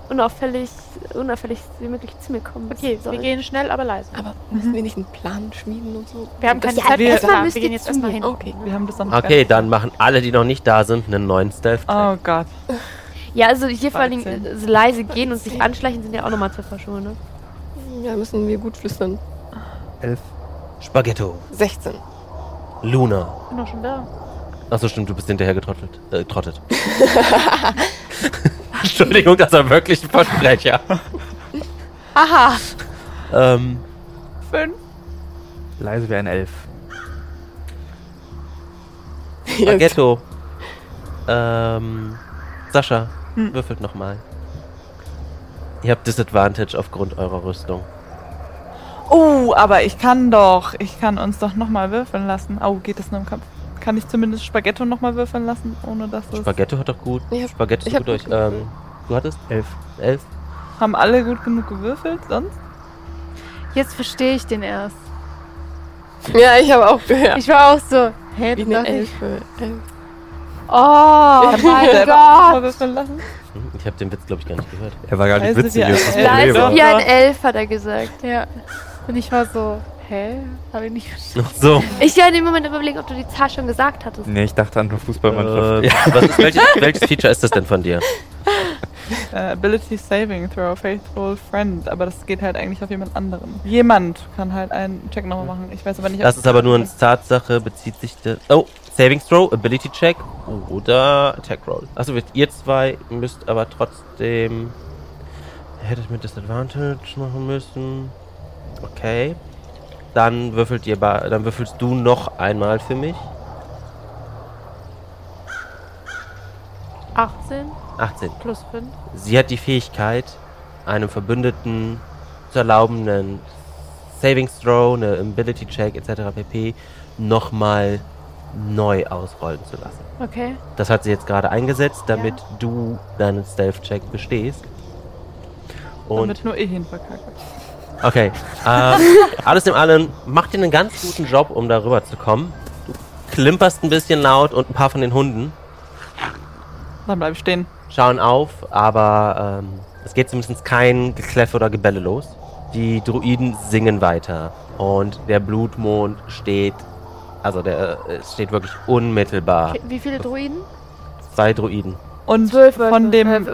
unauffällig, unauffällig wie möglich zu mir kommen Okay, soll. wir gehen schnell, aber leise. Aber müssen wir nicht einen Plan schmieden und so? Wir haben keine Ja, Zeit für erstmal Plan. müsst Wir gehen jetzt erstmal hin. Okay. Wir haben das nicht Okay, dann machen alle, die noch nicht da sind, einen neuen stealth Oh Gott. Ja, also hier vor allen Dingen 13. äh, so leise gehen und sich anschleichen sind ja auch nochmal zwei Paar Schuhe, ne? Ja, müssen wir gut flüstern. Elf. Spaghetto. 16. Luna. Ich bin doch schon da. Achso, stimmt, du bist hinterher getrottelt. Äh, trottet. <laughs> Entschuldigung, das war wirklich ein Versprecher. Aha. Ähm, Fünf. Leise wie ein Elf. Spaghetto. Ähm, Sascha, würfelt nochmal. Ihr habt Disadvantage aufgrund eurer Rüstung. Oh, aber ich kann doch. Ich kann uns doch nochmal würfeln lassen. Oh, geht das nur im Kampf? Kann ich zumindest Spaghetto nochmal würfeln lassen, ohne dass es... Spaghetto hat doch gut. Ich hab- Spaghetto ich ist gut durch. gut Ähm, du hattest Elf. elf. Haben alle gut genug gewürfelt sonst? Jetzt verstehe ich den erst. Ja, ich habe auch gehört. Ich war auch so. Hä, Wie eine. Elfe. Elf. Oh mein Gott. würfeln lassen? Hm, Ich habe den Witz, glaube ich, gar nicht gehört. Er war gar nicht Leise witzig. wie ein das ist das Elf. Problem. Leise aber- wie ein Elf, hat er gesagt. Ja. Und ich war so, hä? Habe ich nicht verstanden. Ach so. Ich war in dem Moment überlegen, ob du die Zahl schon gesagt hattest. Nee, ich dachte an eine Fußballmannschaft. Äh, ja, was ist, welches, welches Feature ist das denn von dir? <laughs> Äh, Ability Saving Throw, Faithful Friend. Aber das geht halt eigentlich auf jemand anderen. Jemand kann halt einen Check nochmal machen. Ich weiß aber nicht, ob Das ist aber nur eine Tatsache, bezieht sich der. Oh, Savings Throw, Ability Check oder Attack Roll. Achso, ihr zwei müsst aber trotzdem. Hätte ich mit Disadvantage machen müssen. Okay. Dann würfelt ihr dann würfelst du noch einmal für mich. 18 18. plus 5. Sie hat die Fähigkeit, einem Verbündeten zu erlauben, einen Savings Throw, eine Ability Check etc. pp. nochmal neu ausrollen zu lassen. Okay. Das hat sie jetzt gerade eingesetzt, damit du deinen Stealth-Check bestehst. Und damit nur ich ihn verkacke. okay, ähm, <laughs> alles in allem macht ihr einen ganz guten Job, um darüber zu kommen. Du klimperst ein bisschen laut und ein paar von den Hunden Dann bleib ich stehen. schauen auf, aber ähm, es geht zumindest kein Gekläffe oder Gebelle los. Die Druiden singen weiter und der Blutmond steht, also der äh, steht wirklich unmittelbar. Wie viele Druiden? Zwei Druiden. Und Zwölf von dem,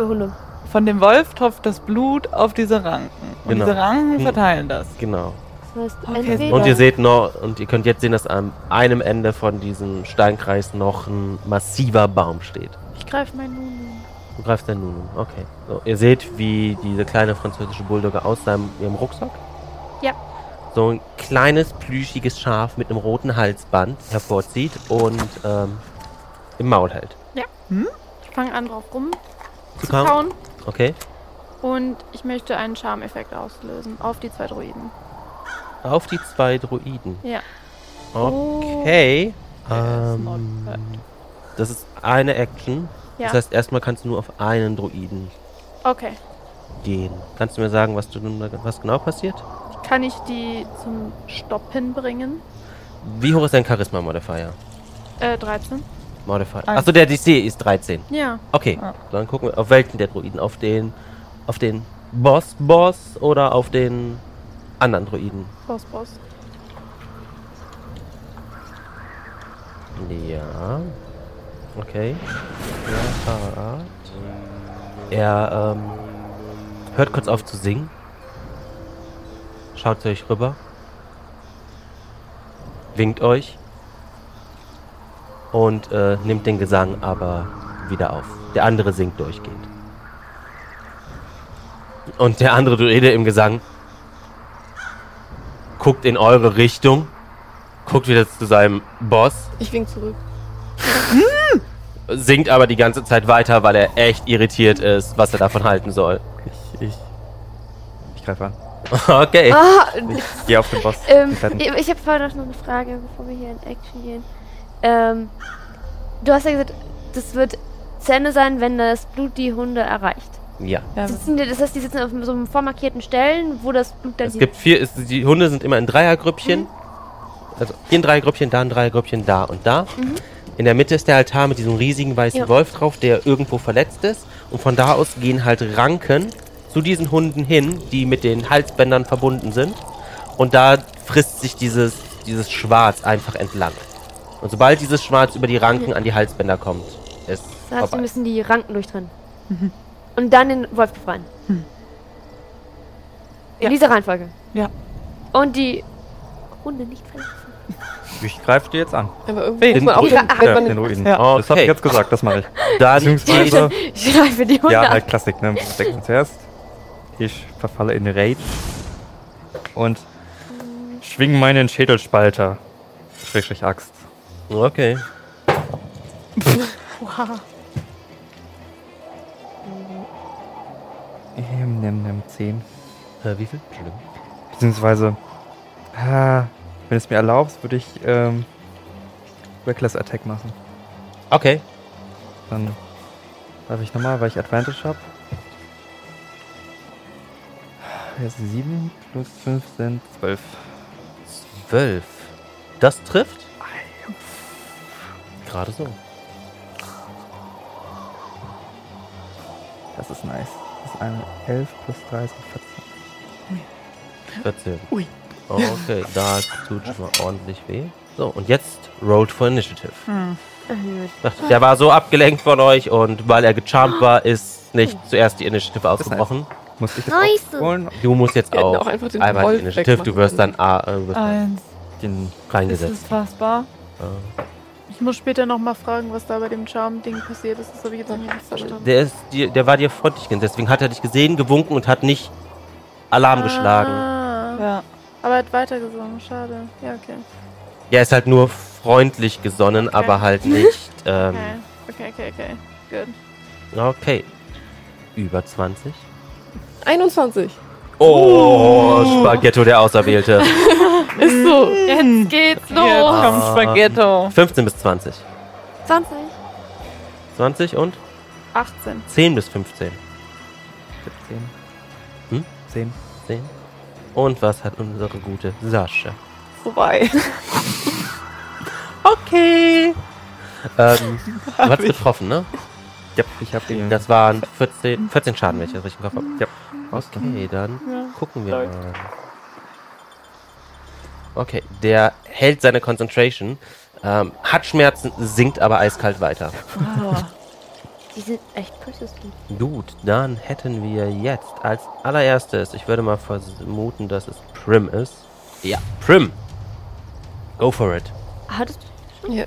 von dem Wolf tropft das Blut auf diese Ranken. Und Genau. diese Ranken Hm. verteilen das. Genau. Das heißt, Okay, Und ihr seht noch, und ihr könnt jetzt sehen, dass am einem Ende von diesem Steinkreis noch ein massiver Baum steht. Ich greife meinen Nunu. Du greifst den Nunu. Okay. So, ihr seht, wie diese kleine französische Bulldogge aus seinem, ihrem Rucksack Ja. So ein kleines, plüschiges Schaf mit einem roten Halsband hervorzieht und ähm, im Maul hält. Ich fange an, drauf rum Zu zu kauen? kauen. Okay. Und ich möchte einen Charmeffekt auslösen auf die zwei Druiden. Auf die zwei Druiden. Ja. Okay. Not Ähm, das ist eine Action. Ja. Das heißt, erstmal kannst du nur auf einen Druiden Okay. gehen. Kannst du mir sagen, was, du, nun da- was genau passiert? Kann ich die zum Stopp hinbringen? Wie hoch ist dein Charisma-Modifier? Äh, 13. Modifier. Achso, der DC ist 13. Ja. Okay, Ah. dann gucken wir auf welchen der Druiden. Auf den, auf den Boss-Boss oder auf den anderen Druiden? Boss, Boss. Ja. Okay. Ja, Fahrrad. Er ähm, hört kurz auf zu singen. Schaut zu euch rüber. Winkt euch. Und äh, nimmt den Gesang aber wieder auf. Der andere singt durchgehend. Und der andere Druide im Gesang guckt in eure Richtung. Guckt wieder zu seinem Boss Ich wink zurück. singt aber die ganze Zeit weiter, weil er echt irritiert ist, was er davon halten soll. Ich, ich, ich greife an. <laughs> Okay. Ah, Ich gehe auf den Boss. <laughs> ähm, ich ich habe vorher noch eine Frage, bevor wir hier in Action gehen. Ähm, du hast ja gesagt, das wird zu Ende sein, wenn das Blut die Hunde erreicht. Ja. Sitzen die, das heißt, die sitzen auf so einem vormarkierten Stellen, wo das Blut dann Es gibt vier, es, die Hunde sind immer in Dreiergrüppchen. Also hier ein Dreiergrüppchen, da ein Dreiergrüppchen, da und da. In der Mitte ist der Altar mit diesem riesigen weißen Ja. Wolf drauf, der irgendwo verletzt ist. Und von da aus gehen halt Ranken zu diesen Hunden hin, die mit den Halsbändern verbunden sind. Und da frisst sich dieses, dieses Schwarz einfach entlang. Und sobald dieses Schwarz über die Ranken an die Halsbänder kommt, ist Das heißt, wir müssen die Ranken durchtrennen. Und dann den Wolf befreien. In Ja. dieser Reihenfolge. Ja. Und die Hunde nicht verletzen. Ich greife dir jetzt an. Aber irgendwie Den muss man auch, wenn, wenn Ja, den Ruinen. Ja. Das habe ich Okay. jetzt gesagt, das mache ich. <laughs> Dann Beziehungsweise, <laughs> Ich greife die Hunde ja, halt Klassik, ne? Denkt man zuerst. Ich verfalle in Rage und schwing meinen Schädelspalter. Schrägstrich Axt. Okay. <laughs> Wow. Ähm, nimm, nimm 10. Äh, wie viel? Entschuldigung. Beziehungsweise, ah, wenn es mir erlaubst, würde ich ähm, Reckless Attack machen. Okay. Dann darf ich nochmal, weil ich Advantage habe. 7 plus 5 sind 12. Zwölf. Das trifft? Gerade so. Das ist nice. Das ist eine 11 plus 3 sind 14. 14. Okay, das tut schon mal ordentlich weh. So, und jetzt rolled for Initiative. Ach, Der war so abgelenkt von euch und weil er gecharmt war, ist nicht zuerst die Initiative ausgebrochen. Muss ich jetzt Nice. holen? Du musst jetzt auch auch einfach den einmal die Wolf Initiative, du wirst dann A, äh, wirst Eins. Den Ist reingesetzt. es fassbar? Äh, Ich muss später nochmal fragen, was da bei dem Charm-Ding passiert ist. Das habe ich jetzt noch nicht verstanden. Der, ist dir, der war dir freundlich, deswegen hat er dich gesehen, gewunken und hat nicht Alarm geschlagen. Ah. Ja. Aber er hat weitergesungen. Schade. Ja, okay. Er ist halt nur freundlich gesonnen, Okay. aber halt <laughs> nicht. Ähm, Okay, okay, okay, okay. Gut. okay. Über 20. 21. Oh, Spaghetto der Auserwählte. <laughs> Ist so. Jetzt geht's los. Jetzt kommt Spaghetto. 15 bis 20. 20. 20 und 18. 10 bis 15. 17. Hm? 10. 10. Und was hat unsere gute Sascha? Vorbei. <laughs> Okay. Ähm, <laughs> du hast getroffen, ne? Ja, ich habe den. Das waren 14, 14 Schaden, wenn ich das richtig im Kopf habe. Ja. Okay, dann Ja. gucken wir mal. Okay, der hält seine Concentration, ähm, hat Schmerzen, sinkt aber eiskalt weiter. Wow. <laughs> Die sind echt persistent. Gut, dann hätten wir jetzt als allererstes, ich würde mal vermuten, dass es Prim ist. Ja, Prim. Go for it. Hattest du? Ja.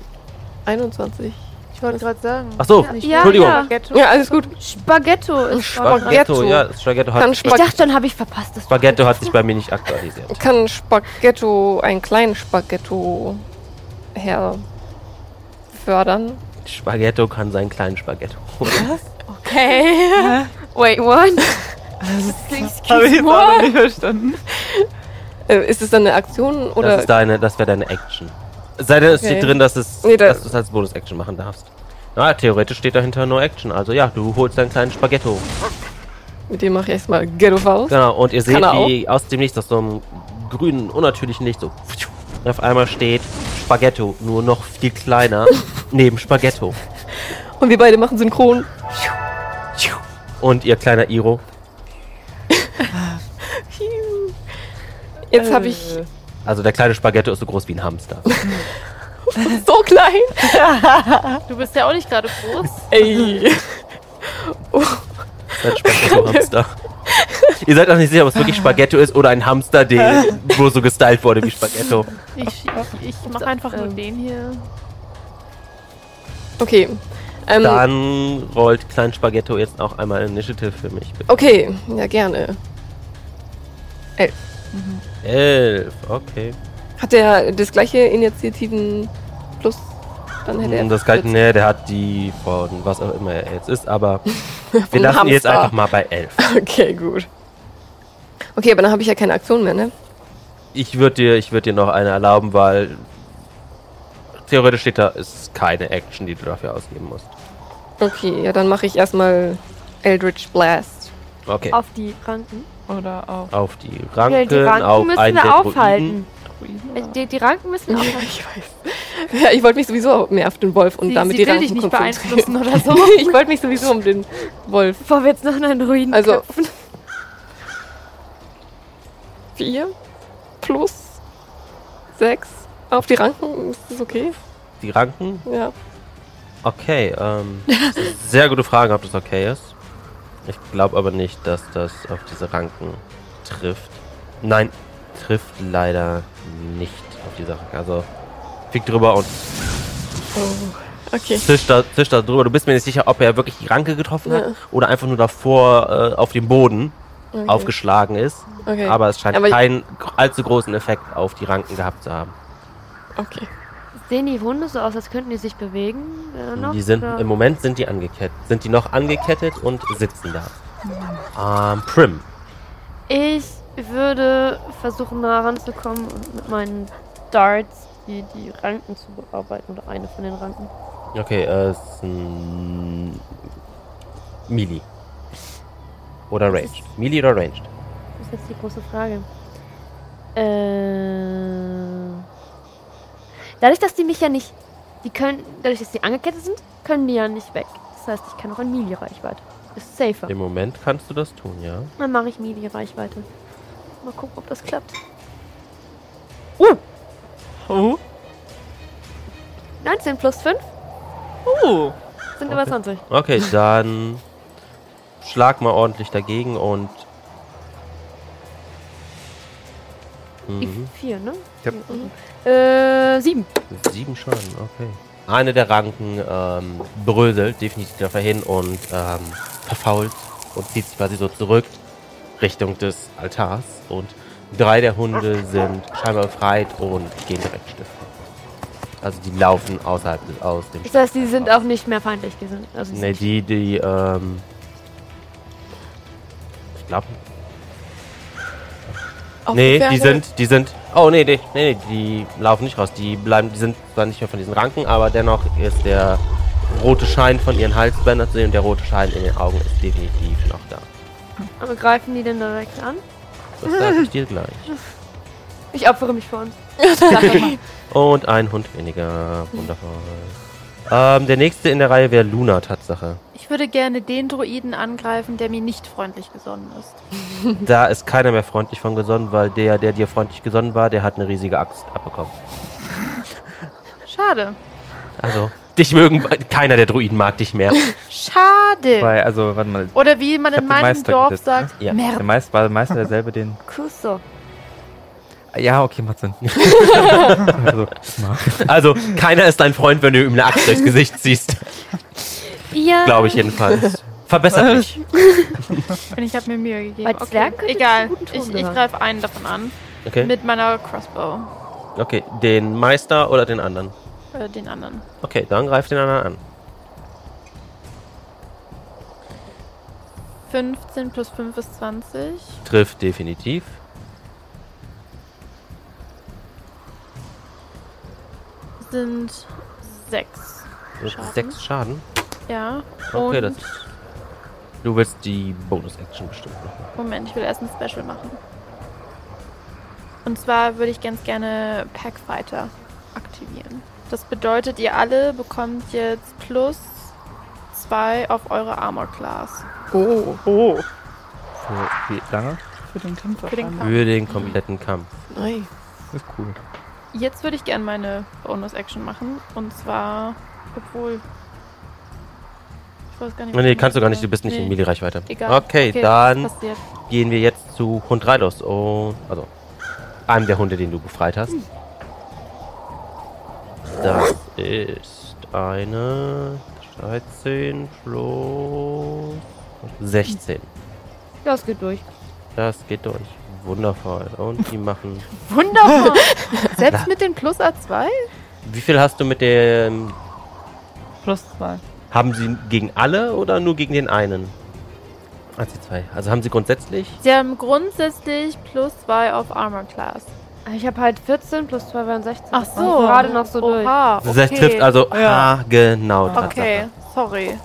21. Ich wollte gerade sagen. Ach so, ja, Entschuldigung. ja. Ja, alles gut. Spaghetto ist Spaghetto. Ja, Spaghetto Kann hat, Ich Spag dachte schon, habe ich verpasst. Das Spaghetto hat sich bei mir nicht aktualisiert. kann Spaghetto, einen kleinen Spaghetto her fördern. Spaghetto kann seinen kleinen Spaghetto. <laughs> Okay. Wait, what? <laughs> Habe ich jetzt auch noch nicht verstanden. Äh, ist es dann eine Aktion Das, oder? ist deine, das wäre deine Action. Es sei denn, es steht Okay. drin, dass, es, Nee, da- dass du es als Bonus-Action machen darfst. Na, theoretisch steht dahinter No Action. Also ja, du holst deinen kleinen Spaghetto. Mit dem mache ich erstmal Ghetto Faust. Genau, und ihr seht, wie aus dem Nichts, aus so einem grünen, unnatürlichen Licht so auf einmal steht Spaghetto, nur noch viel kleiner, <laughs> neben Spaghetto. Und wir beide machen synchron. Und ihr kleiner Iro. <laughs> Jetzt habe ich Äh, Also der kleine Spaghetto ist so groß wie ein Hamster. <laughs> so klein. <laughs> Du bist ja auch nicht gerade groß. Ey. Ein Spaghetto-Hamster. ihr seid auch nicht sicher, ob es wirklich Spaghetto ist oder ein Hamster, der <laughs> wo so gestylt wurde wie Spaghetto. Ich, ich, ich mache einfach nur Ähm. den hier. Okay. Ähm, Dann rollt Klein Spaghetto jetzt auch einmal Initiative für mich. Bitte. okay, ja gerne. Elf, okay. Hat der das gleiche Initiativen plus? Dann hätte er. Hm, Das gleiche, nee, der hat die von was auch immer er jetzt ist, aber <laughs> wir lassen ihn jetzt einfach mal bei elf. <laughs> Okay, gut. Okay, aber dann habe ich ja keine Aktion mehr, ne? Ich würde dir, ich würde dir noch eine erlauben, weil theoretisch steht da, ist keine Action, die du dafür ausgeben musst. Okay, ja, dann mache ich erstmal Eldritch Blast. Okay. Auf die Ranken. Oder auf Auf die Ja, Ranken, die Ranken auf müssen einen wir aufhalten. Äh, Die, die Ranken müssen aufhalten. Ich weiß. Ja, ich wollte mich sowieso mehr auf den Wolf und Sie, damit sie die will Ranken dich nicht beeinflussen oder so. <laughs> ich wollte mich sowieso um den Wolf. Bevor wir jetzt noch einen Ruinen Also- köpfen. <laughs> Vier plus sechs auf die Ranken. Ist das okay? Die Ranken? Ja. Okay, ähm, sehr gute Frage, ob das okay ist. Ich glaube aber nicht, dass das auf diese Ranken trifft. Nein, trifft leider nicht auf diese Ranken. Also, fliegt drüber und Oh, okay. zischt da, zischt da drüber. Du bist mir nicht sicher, ob er wirklich die Ranke getroffen hat Ja. oder einfach nur davor äh, auf dem Boden okay. aufgeschlagen ist. Okay. Aber es scheint Aber keinen allzu großen Effekt auf die Ranken gehabt zu haben. okay. Sehen die Hunde so aus, als könnten die sich bewegen? Äh, noch, Die sind, oder? im Moment sind die angekettet. Sind die noch angekettet und sitzen da. Ähm, Prim. Ich würde versuchen, nah ranzukommen und mit meinen Darts die, die Ranken zu bearbeiten. Oder eine von den Ranken. Okay, äh, ist ein Melee. Oder Ranged. Melee oder Ranged? Das ist jetzt die große Frage. Äh, dadurch, dass die mich ja nicht. Die können. Dadurch, dass die angekettet sind, können die ja nicht weg. Das heißt, ich kann auch in Melee-Reichweite. Ist safer. Im Moment kannst du das tun, ja. Dann mache ich Melee-Reichweite. Mal gucken, ob das klappt. Oh. 19 plus 5 Uh. sind über 20. Okay, dann schlag mal ordentlich dagegen und. Mhm. 4, ne? Ja. Äh, 7. Sieben Schaden, okay. Eine der Ranken ähm, bröselt definitiv dafür hin und ähm, verfault und zieht sich quasi so zurück Richtung des Altars. Und drei der Hunde sind scheinbar befreit und gehen direkt stiften. Also die laufen außerhalb des, aus dem Das heißt, die sind auch nicht mehr feindlich gesinnt. Also Ne, die, die, ähm. Ich glaube. Nee, die sind, die sind. Oh, nee, nee, nee, nee, die laufen nicht raus. Die bleiben, die sind zwar nicht mehr von diesen Ranken, aber dennoch ist der rote Schein von ihren Halsbändern zu sehen und der rote Schein in den Augen ist definitiv noch da. Aber greifen die denn direkt an? Das sage ich dir gleich. Ich opfere mich vor uns. <laughs> Und ein Hund weniger. Wundervoll. Ähm, der nächste in der Reihe wäre Luna, Tatsache. Ich würde gerne den Druiden angreifen, der mir nicht freundlich gesonnen ist. <laughs> Da ist keiner mehr freundlich von gesonnen, weil der, der dir freundlich gesonnen war, der hat eine riesige Axt abbekommen. <laughs> Schade. Also, dich mögen, keiner der Druiden mag dich mehr. <laughs> Schade. Weil, also, warte mal. Oder wie man in meinem Dorf sagt, Ja. Der Meister, war der Meister derselbe, den. Kusso. Ja, okay, macht Sinn. <laughs> also, Also, keiner ist dein Freund, wenn du ihm eine Axt durchs Gesicht ziehst. Ja. Glaube ich jedenfalls. Verbessert mich. <laughs> Und ich habe mir Mühe gegeben. Zwergen könnte Egal. ich Ich, greife einen davon an. Okay. Mit meiner Crossbow. Okay, den Meister oder den anderen? Äh, den anderen. Okay, dann greif den anderen an. 15 plus 5 ist 20. Trifft definitiv. Sind 6. Mit Schaden. Sechs Schaden. Ja. Okay, Und das. Du willst die Bonus-Action bestimmt machen. Moment, ich will erst ein Special machen. Und zwar würde ich ganz gerne Packfighter aktivieren. Das bedeutet, ihr alle bekommt jetzt plus 2 auf eure Armor Class. Oh, Oh. für wie lange? Für den Kampf. Für den Kampf. Für den kompletten Kampf. nein. Das ist cool. Jetzt würde ich gerne meine Bonus-Action machen. Und zwar, obwohl. Ich weiß gar nicht. was Nee, ich kannst du gar nicht, du bist nicht Nee, in Melee-Reichweite. Egal. Okay, was dann gehen wir jetzt zu Hund Reilos. Oh, also einem der Hunde, den du befreit hast. Das ist eine 13 plus 16. Das geht durch. Das geht durch. Wundervoll. Und die machen. Wunderbar. <laughs> Selbst mit den Plus A2? Wie viel hast du mit dem. Plus 2. Haben sie gegen alle oder nur gegen den einen? Eins, zwei. Also haben sie grundsätzlich. Sie haben grundsätzlich plus 2 auf Armor Class. Ich habe halt 14 plus 2 wären 16. Ach Das so. Gerade noch so durch. Oha, Das heißt, okay. trifft also Ja. ha, genau. Tatsache. Okay, sorry.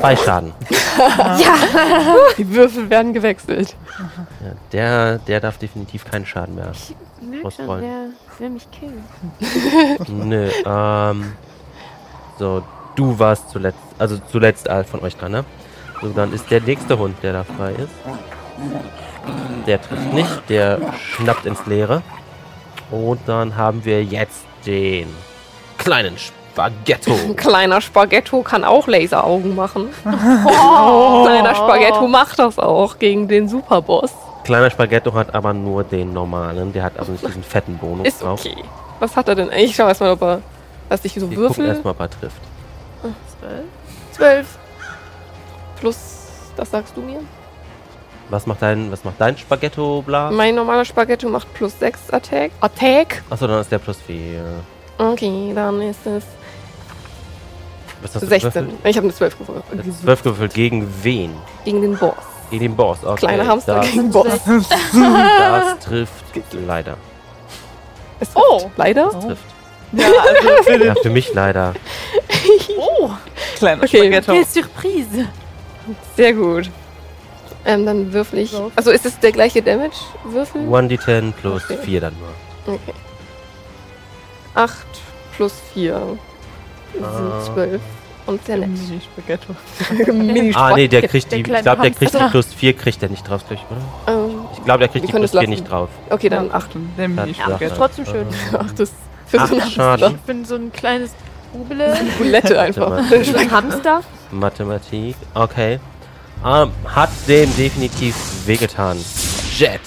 Zwei Schaden. <laughs> Die Würfel werden gewechselt. Ja, der, der darf definitiv keinen Schaden mehr. Ich merke schon, Ausrollen. der will mich killen. <laughs> Nö, ähm. So, du warst zuletzt, also zuletzt von euch dran, ne? So, dann ist der nächste Hund, der da frei ist. Der trifft nicht, der schnappt ins Leere. Und dann haben wir jetzt den kleinen Spaghetto. Ein <laughs> kleiner Spaghetto kann auch Laseraugen machen. <laughs> Kleiner Spaghetto macht das auch gegen den Superboss. Kleiner Spaghetto hat aber nur den normalen, der hat also nicht diesen fetten Bonus Ist drauf. okay. Was hat er denn? Ich schau erstmal, ob er. Lass dich so Wir gucken würfeln. erstmal, ob er trifft. Zwölf. Zwölf. Plus, das sagst du mir. Was macht dein, was macht dein Spaghetto, bla? Mein normaler Spaghetto macht plus 6 Attack. Attack? Achso, dann ist der plus 4. Okay, dann ist es Was hast du 16. gewürfelt? Ich habe eine 12 gewürfelt. Jetzt 12 gewürfelt. Gegen wen? Gegen den Boss. Gegen den Boss. Okay, Kleiner Hamster das, gegen Boss. <laughs> das <laughs> trifft leider. Es Oh. trifft Leider? Das trifft. Ja, also für <laughs> den Ja, für mich leider. oh, kleinen Okay. Spaghetto. Quelle Surprise. Sehr gut. Ähm, dann würfel ich. So. Also ist es der gleiche Damage-Würfel? 1d10 plus Okay. 4 dann nur. Okay. 8 plus 4 Ah. Sind 12. Und sehr nett. Mini-Spaghetto. Mini <laughs> Ah, nee, der kriegt der die. Ich glaube, der kriegt die plus 4, kriegt der nicht drauf, glaub ich, oder? ähm, Ich glaube, der kriegt die plus es 4 lassen. nicht drauf. Okay, dann 8. Der Ja, Mini-Spaghetto. Trotzdem schön. <laughs> 8 ist für so Acht einen Hamster. Ich bin so ein kleines Bubele. Bulette einfach. Ein Hamster? Mathematik. Okay. Ähm, hat dem definitiv wehgetan. Jet.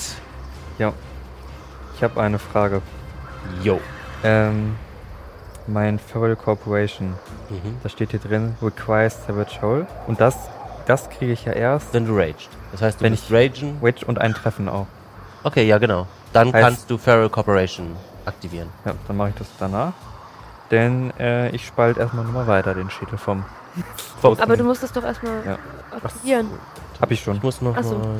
Ich habe eine Frage. Yo. Ähm, mein Feral Corporation, Mhm. da steht hier drin, requires Savage Hole. Und das, das kriege ich ja erst, Wenn du raged. Das heißt, du Wenn bist ragen. Wedge und ein Treffen auch. Okay, ja, genau. Dann Heißt- kannst du Feral Corporation aktivieren. Ja, dann mache ich das danach. Denn äh, ich spalte erstmal nochmal weiter den Schädel vom. vom Aber du musst es doch erstmal Ja. aktivieren. Hab ich schon. Ich muss noch Ach so. mal.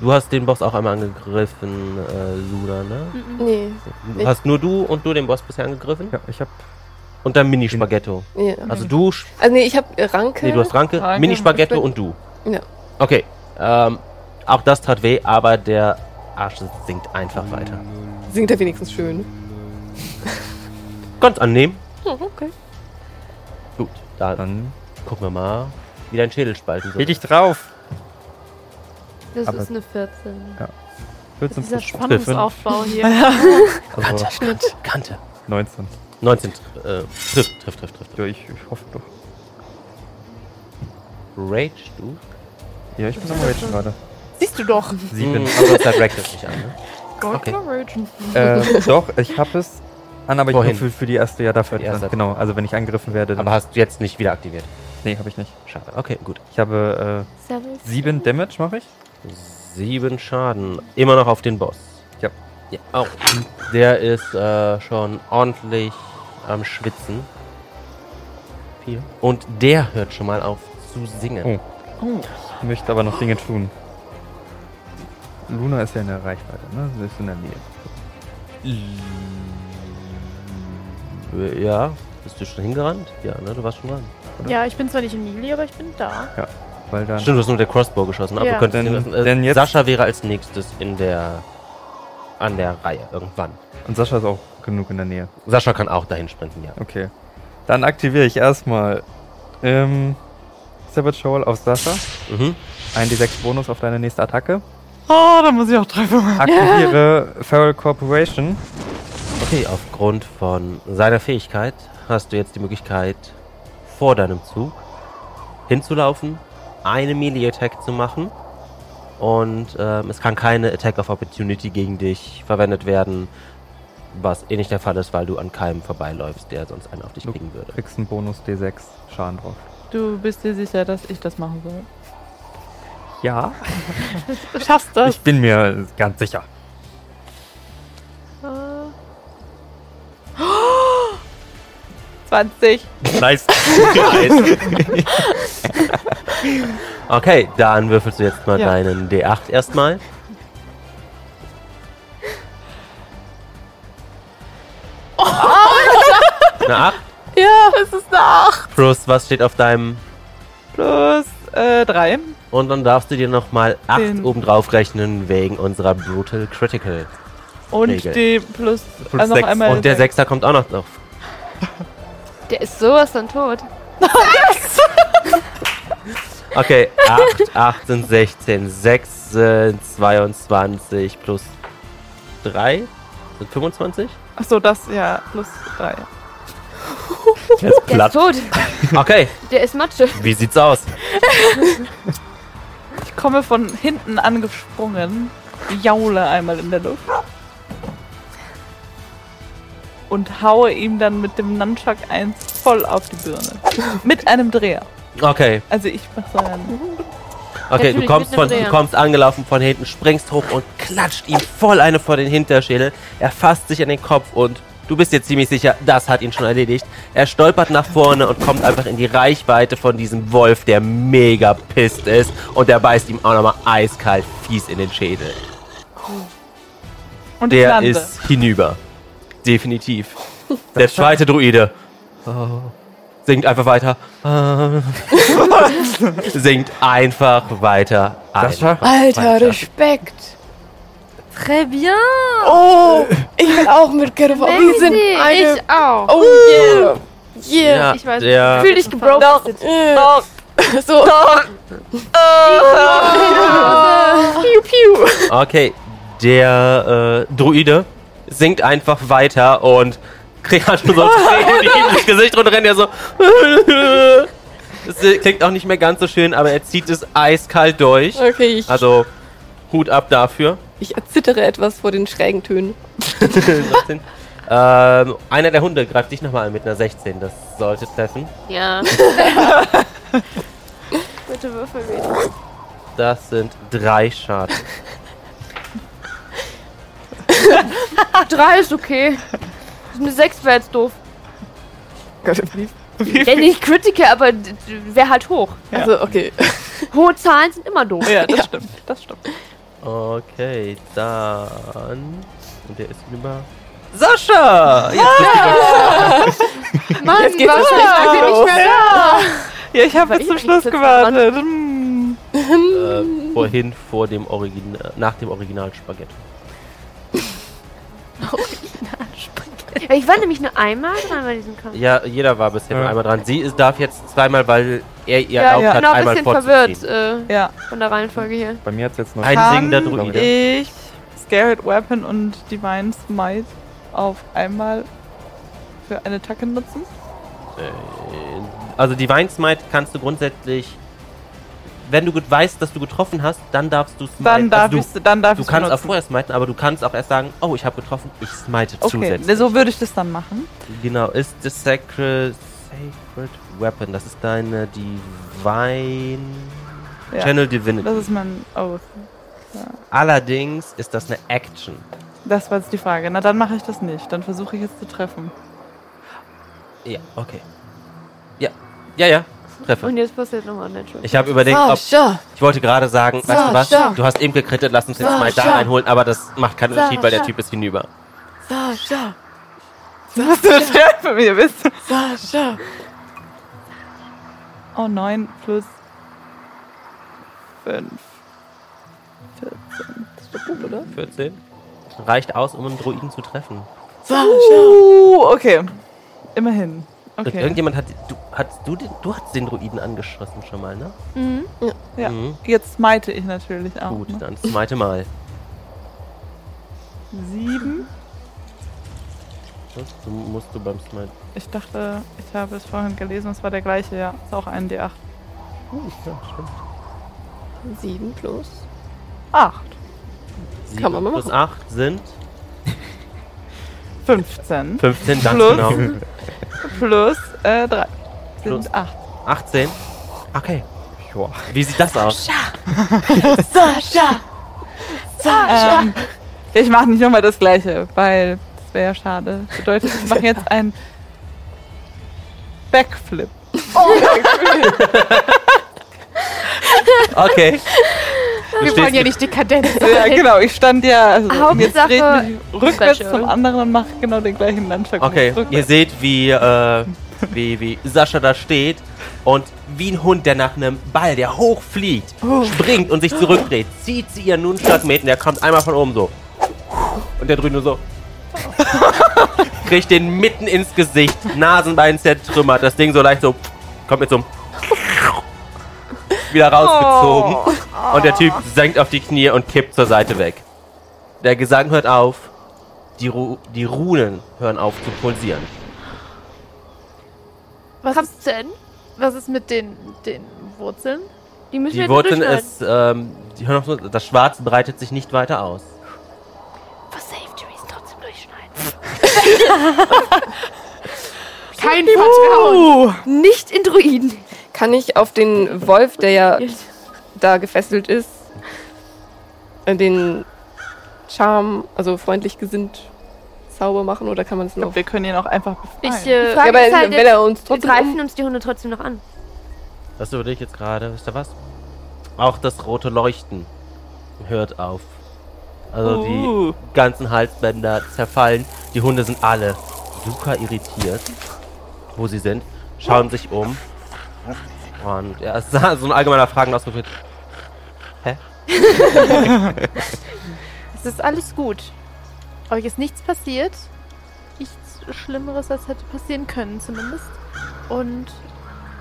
Du hast den Boss auch einmal angegriffen, äh, Luna, ne? Nee. Du Hast nur du und du den Boss bisher angegriffen? Ja, ich habe Und dann Mini-Spaghetto. Ja. Also du, Also nee, ich habe Ranke. nee, du hast Ranke, Ranke, Mini-Spaghetto Spag- und du. Ja. Okay, ähm, auch das tat weh, aber der Arsch sinkt einfach weiter. Singt er wenigstens schön. Ganz annehmen. Hm, okay. Gut, dann dann. gucken wir mal, wie dein Schädel spalten Geh soll. dich drauf! Das Aber- ist eine 14. 14 Dieser Spannungsaufbau hier. <laughs> also Kante, Kante. 19. 19 äh, trifft, trifft, trifft, trifft. Ja, ich, ich hoffe doch. Rage, du? Ja, ich bin am Rage gerade. Siehst du doch. Sieben. Aber das das nicht an, ne? Okay. äh, doch, ich habe es an, aber ich Wohin? nur für, für die erste, ja, dafür. Für die erste. genau, also wenn ich angegriffen werde, dann. Aber hast du jetzt nicht wieder aktiviert. nee, habe ich nicht. Schade. Okay, gut. Ich habe äh, 7 Damage, mache ich. Sieben Schaden. Immer noch auf den Boss. Ja. ja. Oh. Der ist äh, schon ordentlich am Schwitzen. Viel. Und der hört schon mal auf zu singen. Oh. Möchte aber noch Dinge tun. Luna ist ja in der Reichweite, ne? Sie ist in der Nähe. Äh, Ja. Bist du schon hingerannt? Ja, ne? Du warst schon dran. Ja, ich bin zwar nicht in Melee, aber ich bin da. Weil dann. Stimmt, du hast nur der Crossbow geschossen. Aber Ja. du könntest Denn- lassen. Äh, denn jetzt- Sascha wäre als nächstes in der an der Reihe irgendwann. Und Sascha ist auch genug in der Nähe. Sascha kann auch dahin sprinten, ja. Okay. Dann aktiviere ich erstmal ähm, Savage Hole auf Sascha. Mhm. Ein D6 Bonus auf deine nächste Attacke. Oh, da muss ich auch treffen. <laughs> Aktiviere Feral Corporation. Okay, aufgrund von seiner Fähigkeit hast du jetzt die Möglichkeit, vor deinem Zug hinzulaufen, eine Melee-Attack zu machen und ähm, es kann keine Attack of Opportunity gegen dich verwendet werden, was eh nicht der Fall ist, weil du an keinem vorbeiläufst, der sonst einen auf dich Du kriegen würde. kriegst einen Bonus D6 Schaden drauf. Du bist dir sicher, dass ich das machen soll? Ja. Du <laughs> schaffst das. Ich bin mir ganz sicher. 20. Nice. Okay, dann würfelst du jetzt mal Ja. deinen D8 erstmal. Eine 8 Ja, es ist eine 8. plus was steht auf deinem Plus äh, 3. Und dann darfst du dir nochmal 8 Den- obendrauf rechnen wegen unserer Brutal Critical. Und Regel. die plus, Plus äh, noch sechs. einmal. Und der Sechser kommt auch noch drauf. Der ist sowas dann tot. <laughs> Okay, 8, 18, 16, 6 sind 22 plus 3 sind 25. Achso, das, ja, plus drei. Der ist Der ist platt. tot. Okay, Der ist Matsche. wie sieht's aus? Ich komme von hinten angesprungen, jaule einmal in der Luft und haue ihm dann mit dem Nunchuck 1 voll auf die Birne. mit einem Dreher. Okay, Also ich mache so einen... okay, du kommst, von, du kommst angelaufen von hinten, springst hoch und klatscht ihm voll eine vor den Hinterschädel. Er fasst sich an den Kopf und du bist dir ziemlich sicher, das hat ihn schon erledigt. Er stolpert nach vorne und kommt einfach in die Reichweite von diesem Wolf, der mega pisst ist. Und der beißt ihm auch nochmal eiskalt fies in den Schädel. Und ich Der lande. ist hinüber. Definitiv. <laughs> Der zweite Druide. Oh. Singt einfach weiter. Ah. <laughs> <laughs> Singt einfach weiter. Einfach Alter, weiter. Respekt. Très bien. Oh, ich will auch mitkämpfen. Wir sind eine... ich auch. Oh, yeah. Yeah. Ja, Ich weiß, der, Fühl dich gebroken. Yeah. So. Piu, piu. okay, der äh, Druide singt einfach weiter und kriegt halt schon so Tränen, ins Gesicht runterrennen. Er so. <laughs> Das klingt auch nicht mehr ganz so schön, aber er zieht es eiskalt durch. Okay, ich, Also Hut ab dafür. ich erzittere etwas vor den schrägen Tönen. <laughs> 16. ähm, einer der Hunde greift dich nochmal an mit einer 16. Das sollte treffen. Ja. <laughs> Bitte würfel wieder. Das sind drei Schaden. <laughs> Drei ist okay. Eine sechs wäre jetzt doof. Ja, nicht Critical, aber wäre halt hoch. Also, okay. Hohe Zahlen sind immer doof. Ja, das stimmt. Das stimmt. Okay, dann. Und der ist über. Sascha! Jetzt bist <laughs> Mann, Jetzt geht's richtig sie los. nicht mehr da? <laughs> Ja, ich habe bis zum ich- Schluss ich- gewartet. Hm. äh, vorhin vor dem Original, nach dem Original Spaghetti. Ich war nämlich nur einmal dran bei diesem Kampf. Ja, jeder war bisher nur einmal dran. Sie ist- darf jetzt zweimal, weil er ihr Ja, erlaubt ja. hat, genau, ein einmal bisschen vorzuziehen. verwirrt äh, Ja. von der Reihenfolge hier. Bei mir hat es jetzt noch. Ein Kann singender Druide. ich Scared Weapon und Divine Smite auf einmal für eine Attacke nutzen? Äh, Also Divine Smite kannst du grundsätzlich, wenn du weißt, dass du getroffen hast, dann darfst du smite. Dann darf also ich dann darf du, du kannst auch benutzen. vorher smiten, aber du kannst auch erst sagen, oh, ich habe getroffen, ich smite Okay, zusätzlich. so würde ich das dann machen. Genau, ist das Sacred, Sacred Weapon, das ist deine Divine Ja. Channel Divinity. Das ist mein Oath. Allerdings ist das eine Action. Das war jetzt die Frage. Na, dann mache ich das nicht. Dann versuche ich jetzt zu treffen. Ja, okay. Ja, ja, ja, treffe. Und jetzt passiert nochmal Natural. Ich habe überlegt, ob Sascha. Ich wollte gerade sagen, weißt du was? Du hast eben gekrittet, lass uns jetzt mal da Sascha. reinholen, aber das macht keinen Unterschied, weil der. Typ ist hinüber. Sascha. Was du das für mir bist. Sascha. Oh, 9 plus 5. 14. Reicht aus, um einen Druiden zu treffen. Sascha. Uh, okay. Immerhin. Und Okay. irgendjemand hat, du, hast du den, du hast den Druiden angeschossen schon mal, ne? Mhm. Ja. Mhm. Jetzt smite ich natürlich auch. Gut, Ne? dann das zweite Mal. 7. Was? Du musst du beim Smite. Ich dachte, ich habe es vorhin gelesen, es war der gleiche, ja. Ist auch ein D8. Oh, ja, stimmt. 7 plus. 8. Sieben Kann man mal plus machen. 8 sind 15. 15, ganz Plus. genau. Plus äh, 3. Plus. Sind 8. 18. Okay. Joa. Wie sieht das aus? Sascha. <laughs> Sascha. Ähm, ich mache nicht nochmal das gleiche, weil das wäre ja schade. Bedeutet, ich mache jetzt einen Backflip. <laughs> Okay. Wir stehst wollen ja nicht dekadent <laughs> Ja, genau. Ich stand ja. Also, jetzt Hauptsache drehe ich mich rückwärts zum anderen und mache genau den gleichen Landschlag. Okay, ihr Rückwärts. seht, wie, äh, wie, wie Sascha da steht und wie ein Hund, der nach einem Ball, der hochfliegt, springt und sich zurückdreht, zieht sie ihren Nunchuck mit und der kommt einmal von oben so. Und der drüben nur so. Kriegt den mitten ins Gesicht, Nasenbein zertrümmert, das Ding so leicht so, kommt mit so einem wieder rausgezogen. Und der Typ senkt auf die Knie und kippt zur Seite weg. Der Gesang hört auf. Die, Ru die Runen hören auf zu pulsieren. Was ist, denn? was ist mit den, den Wurzeln? Die müssen wir Die jetzt Wurzeln ist, ähm, die hören auf, so- das Schwarze breitet sich nicht weiter aus. For safety reason trotzdem durchschneiden. <laughs> Kein Vertrauen. Nicht in Druiden. Kann ich auf den Wolf, der ja da gefesselt ist, äh, den Charme, also freundlich gesinnt, Zauber machen oder kann man es noch? Wir können ihn auch einfach befreien. Ich, äh, Ja, Frage aber ist halt wenn er uns wir trotzdem greifen um- uns die Hunde trotzdem noch an. Das würde ich jetzt gerade, wisst ihr was? Auch das rote Leuchten hört auf. Also Uh. die ganzen Halsbänder zerfallen. Die Hunde sind alle super irritiert, wo sie sind, schauen sich um. Und ja, es ist so ein allgemeiner Fragenausruf. <laughs> Es ist alles gut. Euch ist nichts passiert. Nichts Schlimmeres, als hätte passieren können, zumindest. Und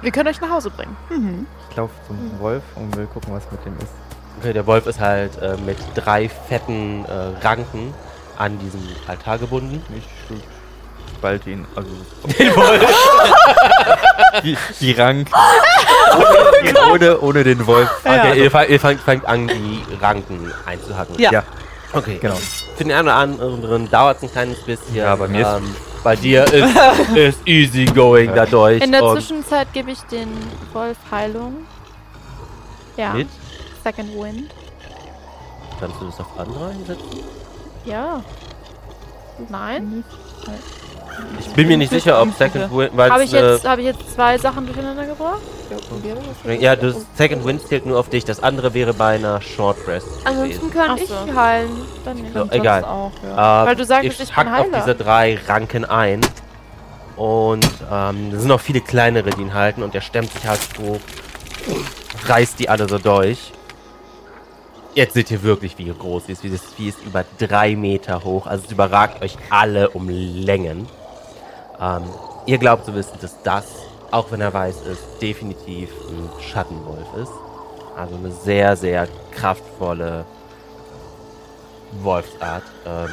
wir können euch nach Hause bringen. Mhm. Ich laufe zum Wolf und will gucken, was mit dem ist. Okay, der Wolf ist halt äh, mit drei fetten äh, Ranken an diesem Altar gebunden. Ich spalte ihn, also Den <laughs> Wolf. <laughs> die, die Rank. ohne, ohne den Wolf. Okay, ihr, fangt, ihr fangt, fangt an, die Ranken einzuhacken. Ja. Ja. Okay. Genau. Für den einen oder anderen dauert es ein kleines bisschen. Ja, bei mir ist- ähm, Bei dir ist, <laughs> ist easy going Ja. dadurch. In der Zwischenzeit gebe ich den Wolf Heilung. Ja, mit? Second Wind. Kannst du das auf andere einsetzen? Ja. Nein? Ich bin mir nicht sicher, ob Second Wind. Habe ich, jetzt, hab ich jetzt zwei Sachen durcheinander gebracht? Ja, Äh, das Second Wind zählt nur auf dich. Das andere wäre bei einer Short Rest. Ansonsten kann ich so. heilen. Dann nicht. So, egal. Auch, ja. Äh, Weil du sagtest, ihr ich bin hackt auf diese drei Ranken ein. Und ähm, es sind noch viele kleinere, die ihn halten. Und er stemmt sich halt so, reißt die alle so durch. Jetzt seht ihr wirklich, wie groß sie ist. Wie das Vieh ist über drei Meter hoch. Also es überragt euch alle um Längen. Ähm, ihr glaubt zu wissen, dass das, auch wenn er weiß ist, definitiv ein Schattenwolf ist. Also eine sehr, sehr kraftvolle Wolfsart. Ähm,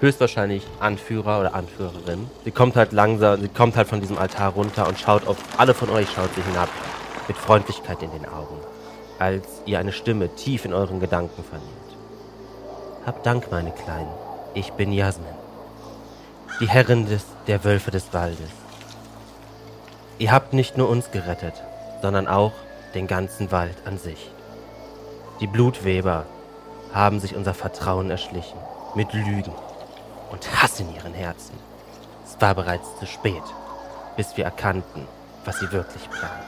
höchstwahrscheinlich Anführer oder Anführerin. Sie kommt halt langsam, sie kommt halt von diesem Altar runter und schaut auf, alle von euch schaut sie hinab, mit Freundlichkeit in den Augen, als ihr eine Stimme tief in euren Gedanken vernehmt. Habt Dank, meine Kleinen. Ich bin Jasmin, die Herrin des, der Wölfe des Waldes. Ihr habt nicht nur uns gerettet, sondern auch den ganzen Wald an sich. Die Blutweber haben sich unser Vertrauen erschlichen, mit Lügen und Hass in ihren Herzen. Es war bereits zu spät, bis wir erkannten, was sie wirklich planen.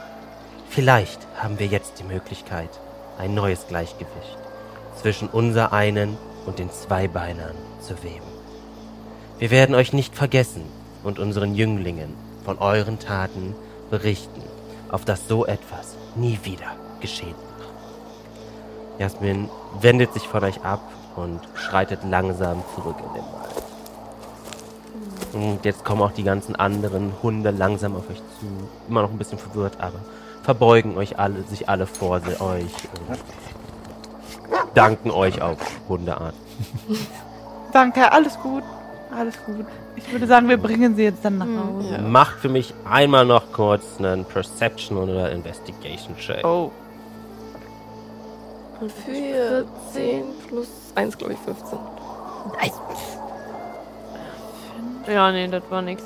Vielleicht haben wir jetzt die Möglichkeit, ein neues Gleichgewicht zwischen unser einen und den Zweibeinern zu weben. Wir werden euch nicht vergessen und unseren Jünglingen von euren Taten berichten, auf dass so etwas nie wieder geschehen wird. Jasmin wendet sich von euch ab und schreitet langsam zurück in den Wald. Und jetzt kommen auch die ganzen anderen Hunde langsam auf euch zu. Immer noch ein bisschen verwirrt, aber verbeugen euch alle, sich alle vor euch und danken euch auf Hundeart. Danke, alles gut. Alles gut. Ich würde sagen, wir bringen sie jetzt dann nach Hause. Macht für mich einmal noch kurz einen Perception oder Investigation Check. Oh. 14 plus 1, glaube ich, 15. Ja, nee, das war nix.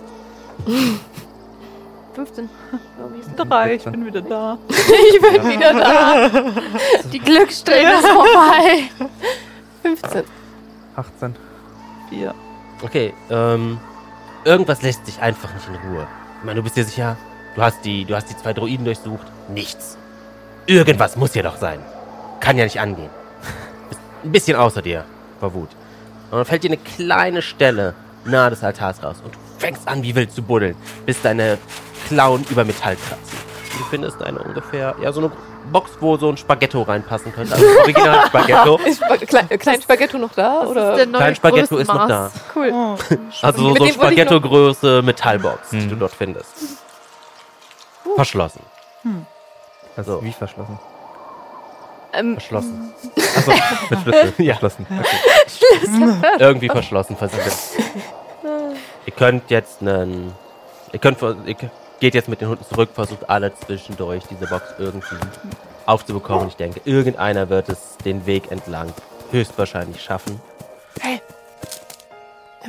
15. glaub ich. Drei, ich bin wieder da. <laughs> ich bin wieder da. Die Glückssträhne <laughs> ist vorbei. 15. 18. Vier. Okay, ähm, irgendwas lässt sich einfach nicht in Ruhe. Ich meine, du bist dir sicher, du hast die, du hast die zwei Droiden durchsucht. Nichts. Irgendwas muss hier doch sein. Kann ja nicht angehen. <laughs> Bist ein bisschen außer dir vor Wut. Und dann fällt dir eine kleine Stelle nahe des Altars raus und du fängst an, wie wild zu buddeln, bis deine Klauen über Metall kratzen. Du findest eine ungefähr, ja, so eine Box, wo so ein Spaghetto reinpassen könnte. Also original Spaghetto. <laughs> Ist Spa Klein, Klein Spaghetto noch da? Das oder? ist der neue Kein Spaghetto ist noch da. Cool. Oh. Also so, Mit so Spaghetto-Größe Metallbox, die Hm. du dort findest. Verschlossen. Also So. wie verschlossen? Ähm, Verschlossen. <laughs> Achso, mit Schlüssel. <laughs> Ja. Verschlossen. Okay. Irgendwie verschlossen, versichert. ihr könnt jetzt einen. Ihr könnt ihr geht jetzt mit den Hunden zurück, versucht alle zwischendurch diese Box irgendwie aufzubekommen. Ich denke, irgendeiner wird es den Weg entlang höchstwahrscheinlich schaffen.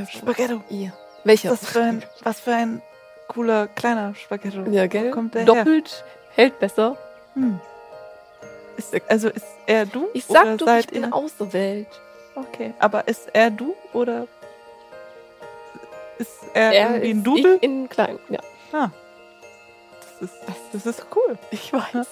Spaghetto. Ihr. Welcher? Was für ein, was für ein cooler kleiner Spaghetto. Ja, gell? Kommt der her? Doppelt hält besser. Hm. Ist, also ist er du? Ich sag seid ich bin ihr? auserwählt. Okay, aber ist er du oder ist er, Er irgendwie ein? Ich in klein, ja. Das ist, das ist cool. Ich weiß.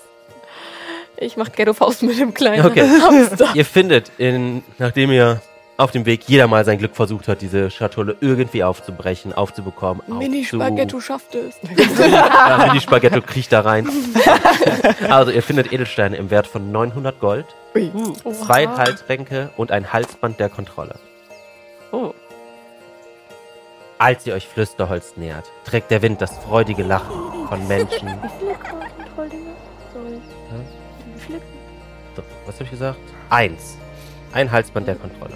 Ich mach Ghetto Faust mit dem kleinen Okay. <laughs> Hamster. Ihr findet, in, nachdem ihr auf dem Weg jeder mal sein Glück versucht hat, diese Schatulle irgendwie aufzubrechen, aufzubekommen. Mini aufzu- Spaghetto schafft es. <laughs> Ja, Mini Spaghetto kriecht da rein. <laughs> also, ihr findet Edelsteine im Wert von 900 Gold, Ui. zwei Halsbänke und ein Halsband der Kontrolle. Oh. Als ihr euch Flüsterholz nähert, trägt der Wind das freudige Lachen von Menschen. Wie viele Kontrolldinger? Sorry. Wie viele? Was habe ich gesagt? Eins. Ein Halsband der Kontrolle.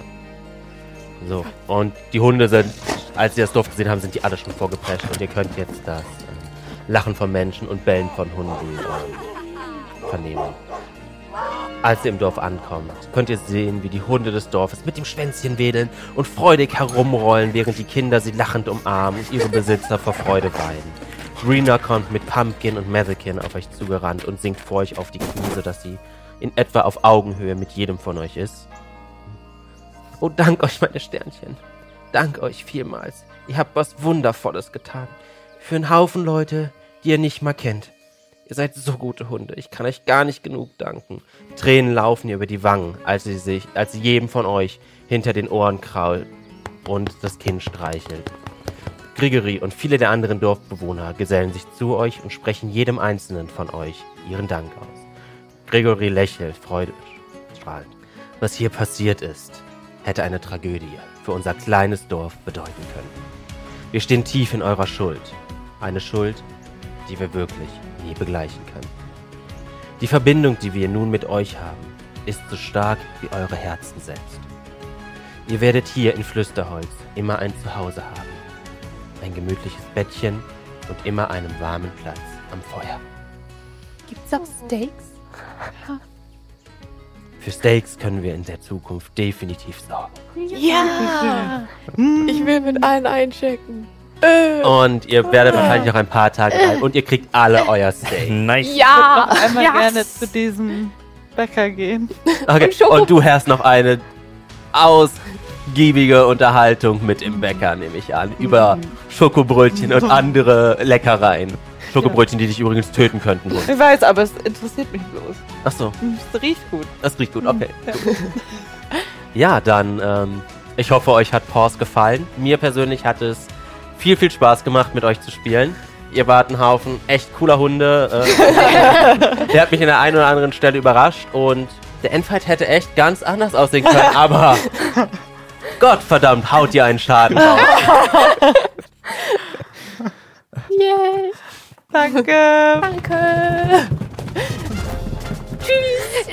So, und die Hunde sind, als sie das Dorf gesehen haben, sind die alle schon vorgeprescht und ihr könnt jetzt das ähm, Lachen von Menschen und Bellen von Hunden ähm, vernehmen. Als ihr im Dorf ankommt, könnt ihr sehen, wie die Hunde des Dorfes mit dem Schwänzchen wedeln und freudig herumrollen, während die Kinder sie lachend umarmen und ihre Besitzer vor Freude weinen. Rena kommt mit Pumpkin und Matherkin auf euch zugerannt und sinkt vor euch auf die Knie, sodass sie in etwa auf Augenhöhe mit jedem von euch ist. Oh, dank euch, meine Sternchen. Dank euch vielmals. Ihr habt was Wundervolles getan. Für einen Haufen Leute, die ihr nicht mal kennt. Ihr seid so gute Hunde. Ich kann euch gar nicht genug danken. Tränen laufen ihr über die Wangen, als sie sich, als sie jedem von euch hinter den Ohren krault und das Kinn streichelt. Grigori und viele der anderen Dorfbewohner gesellen sich zu euch und sprechen jedem einzelnen von euch ihren Dank aus. Gregory lächelt freudig strahlend. Was hier passiert ist, hätte eine Tragödie für unser kleines Dorf bedeuten können. Wir stehen tief in eurer Schuld. Eine Schuld, die wir wirklich nie begleichen können. Die Verbindung, die wir nun mit euch haben, ist so stark wie eure Herzen selbst. Ihr werdet hier in Flüsterholz immer ein Zuhause haben. Ein gemütliches Bettchen und immer einen warmen Platz am Feuer. Gibt's auch Steaks? <laughs> Für Steaks können wir in der Zukunft definitiv sorgen. Ja! <laughs> Ich will mit allen einchecken. Äh. Und ihr werdet wahrscheinlich noch ein paar Tage bleiben und ihr kriegt alle euer Steak. <laughs> Nice. Ja! noch einmal yes. gerne zu diesem Bäcker gehen. Okay. Und du hast noch eine ausgiebige Unterhaltung mit dem Bäcker, nehme ich an, über Schokobrötchen und andere Leckereien. Schokobrötchen, die dich übrigens töten könnten. Ich weiß, aber es interessiert mich bloß. Achso, Es riecht gut. das riecht gut, okay. Ja, dann, ähm, ich hoffe, euch hat Pause gefallen. Mir persönlich hat es viel, viel Spaß gemacht, mit euch zu spielen. Ihr wart ein Haufen echt cooler Hunde. Äh, <laughs> der hat mich in der einen oder anderen Stelle überrascht und der Endfight hätte echt ganz anders aussehen können, aber <laughs> Gott verdammt, haut ihr einen Schaden raus. <laughs> Yay! Danke. Danke!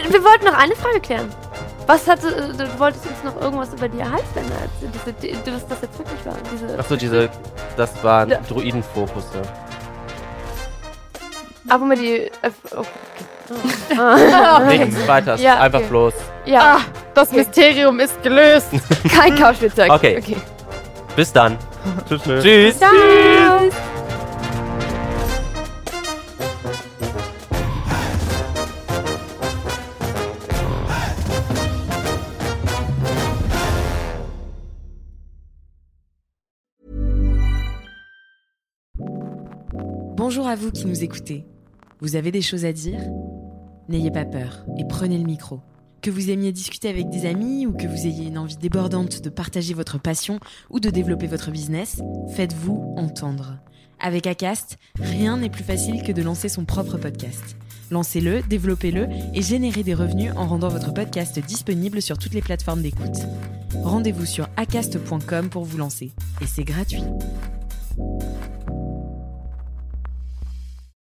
Wir wollten noch eine Frage klären. Was hatte, äh, du wolltest uns noch irgendwas über die Halsbänder erzählen, diese, die, was das jetzt wirklich war. Diese, Achso, diese, das waren Ja. Druidenfokusse. aber mit die. Äh, <laughs> okay. Ah. Nichts weiter, Ja, einfach okay. bloß. Ja, Das Mysterium ist gelöst! kein Kauspielzeug. Okay. okay. Bis dann. <laughs> Tschüss. tschüss. Tschüss. Bonjour à vous qui nous écoutez. Vous avez des choses à dire? N'ayez pas peur et prenez le micro. Que vous aimiez discuter avec des amis ou que vous ayez une envie débordante de partager votre passion ou de développer votre business, faites-vous entendre. Avec Acast, rien n'est plus facile que de lancer son propre podcast. Lancez-le, développez-le et générez des revenus en rendant votre podcast disponible sur toutes les plateformes d'écoute. Rendez-vous sur acast.com pour vous lancer. Et c'est gratuit.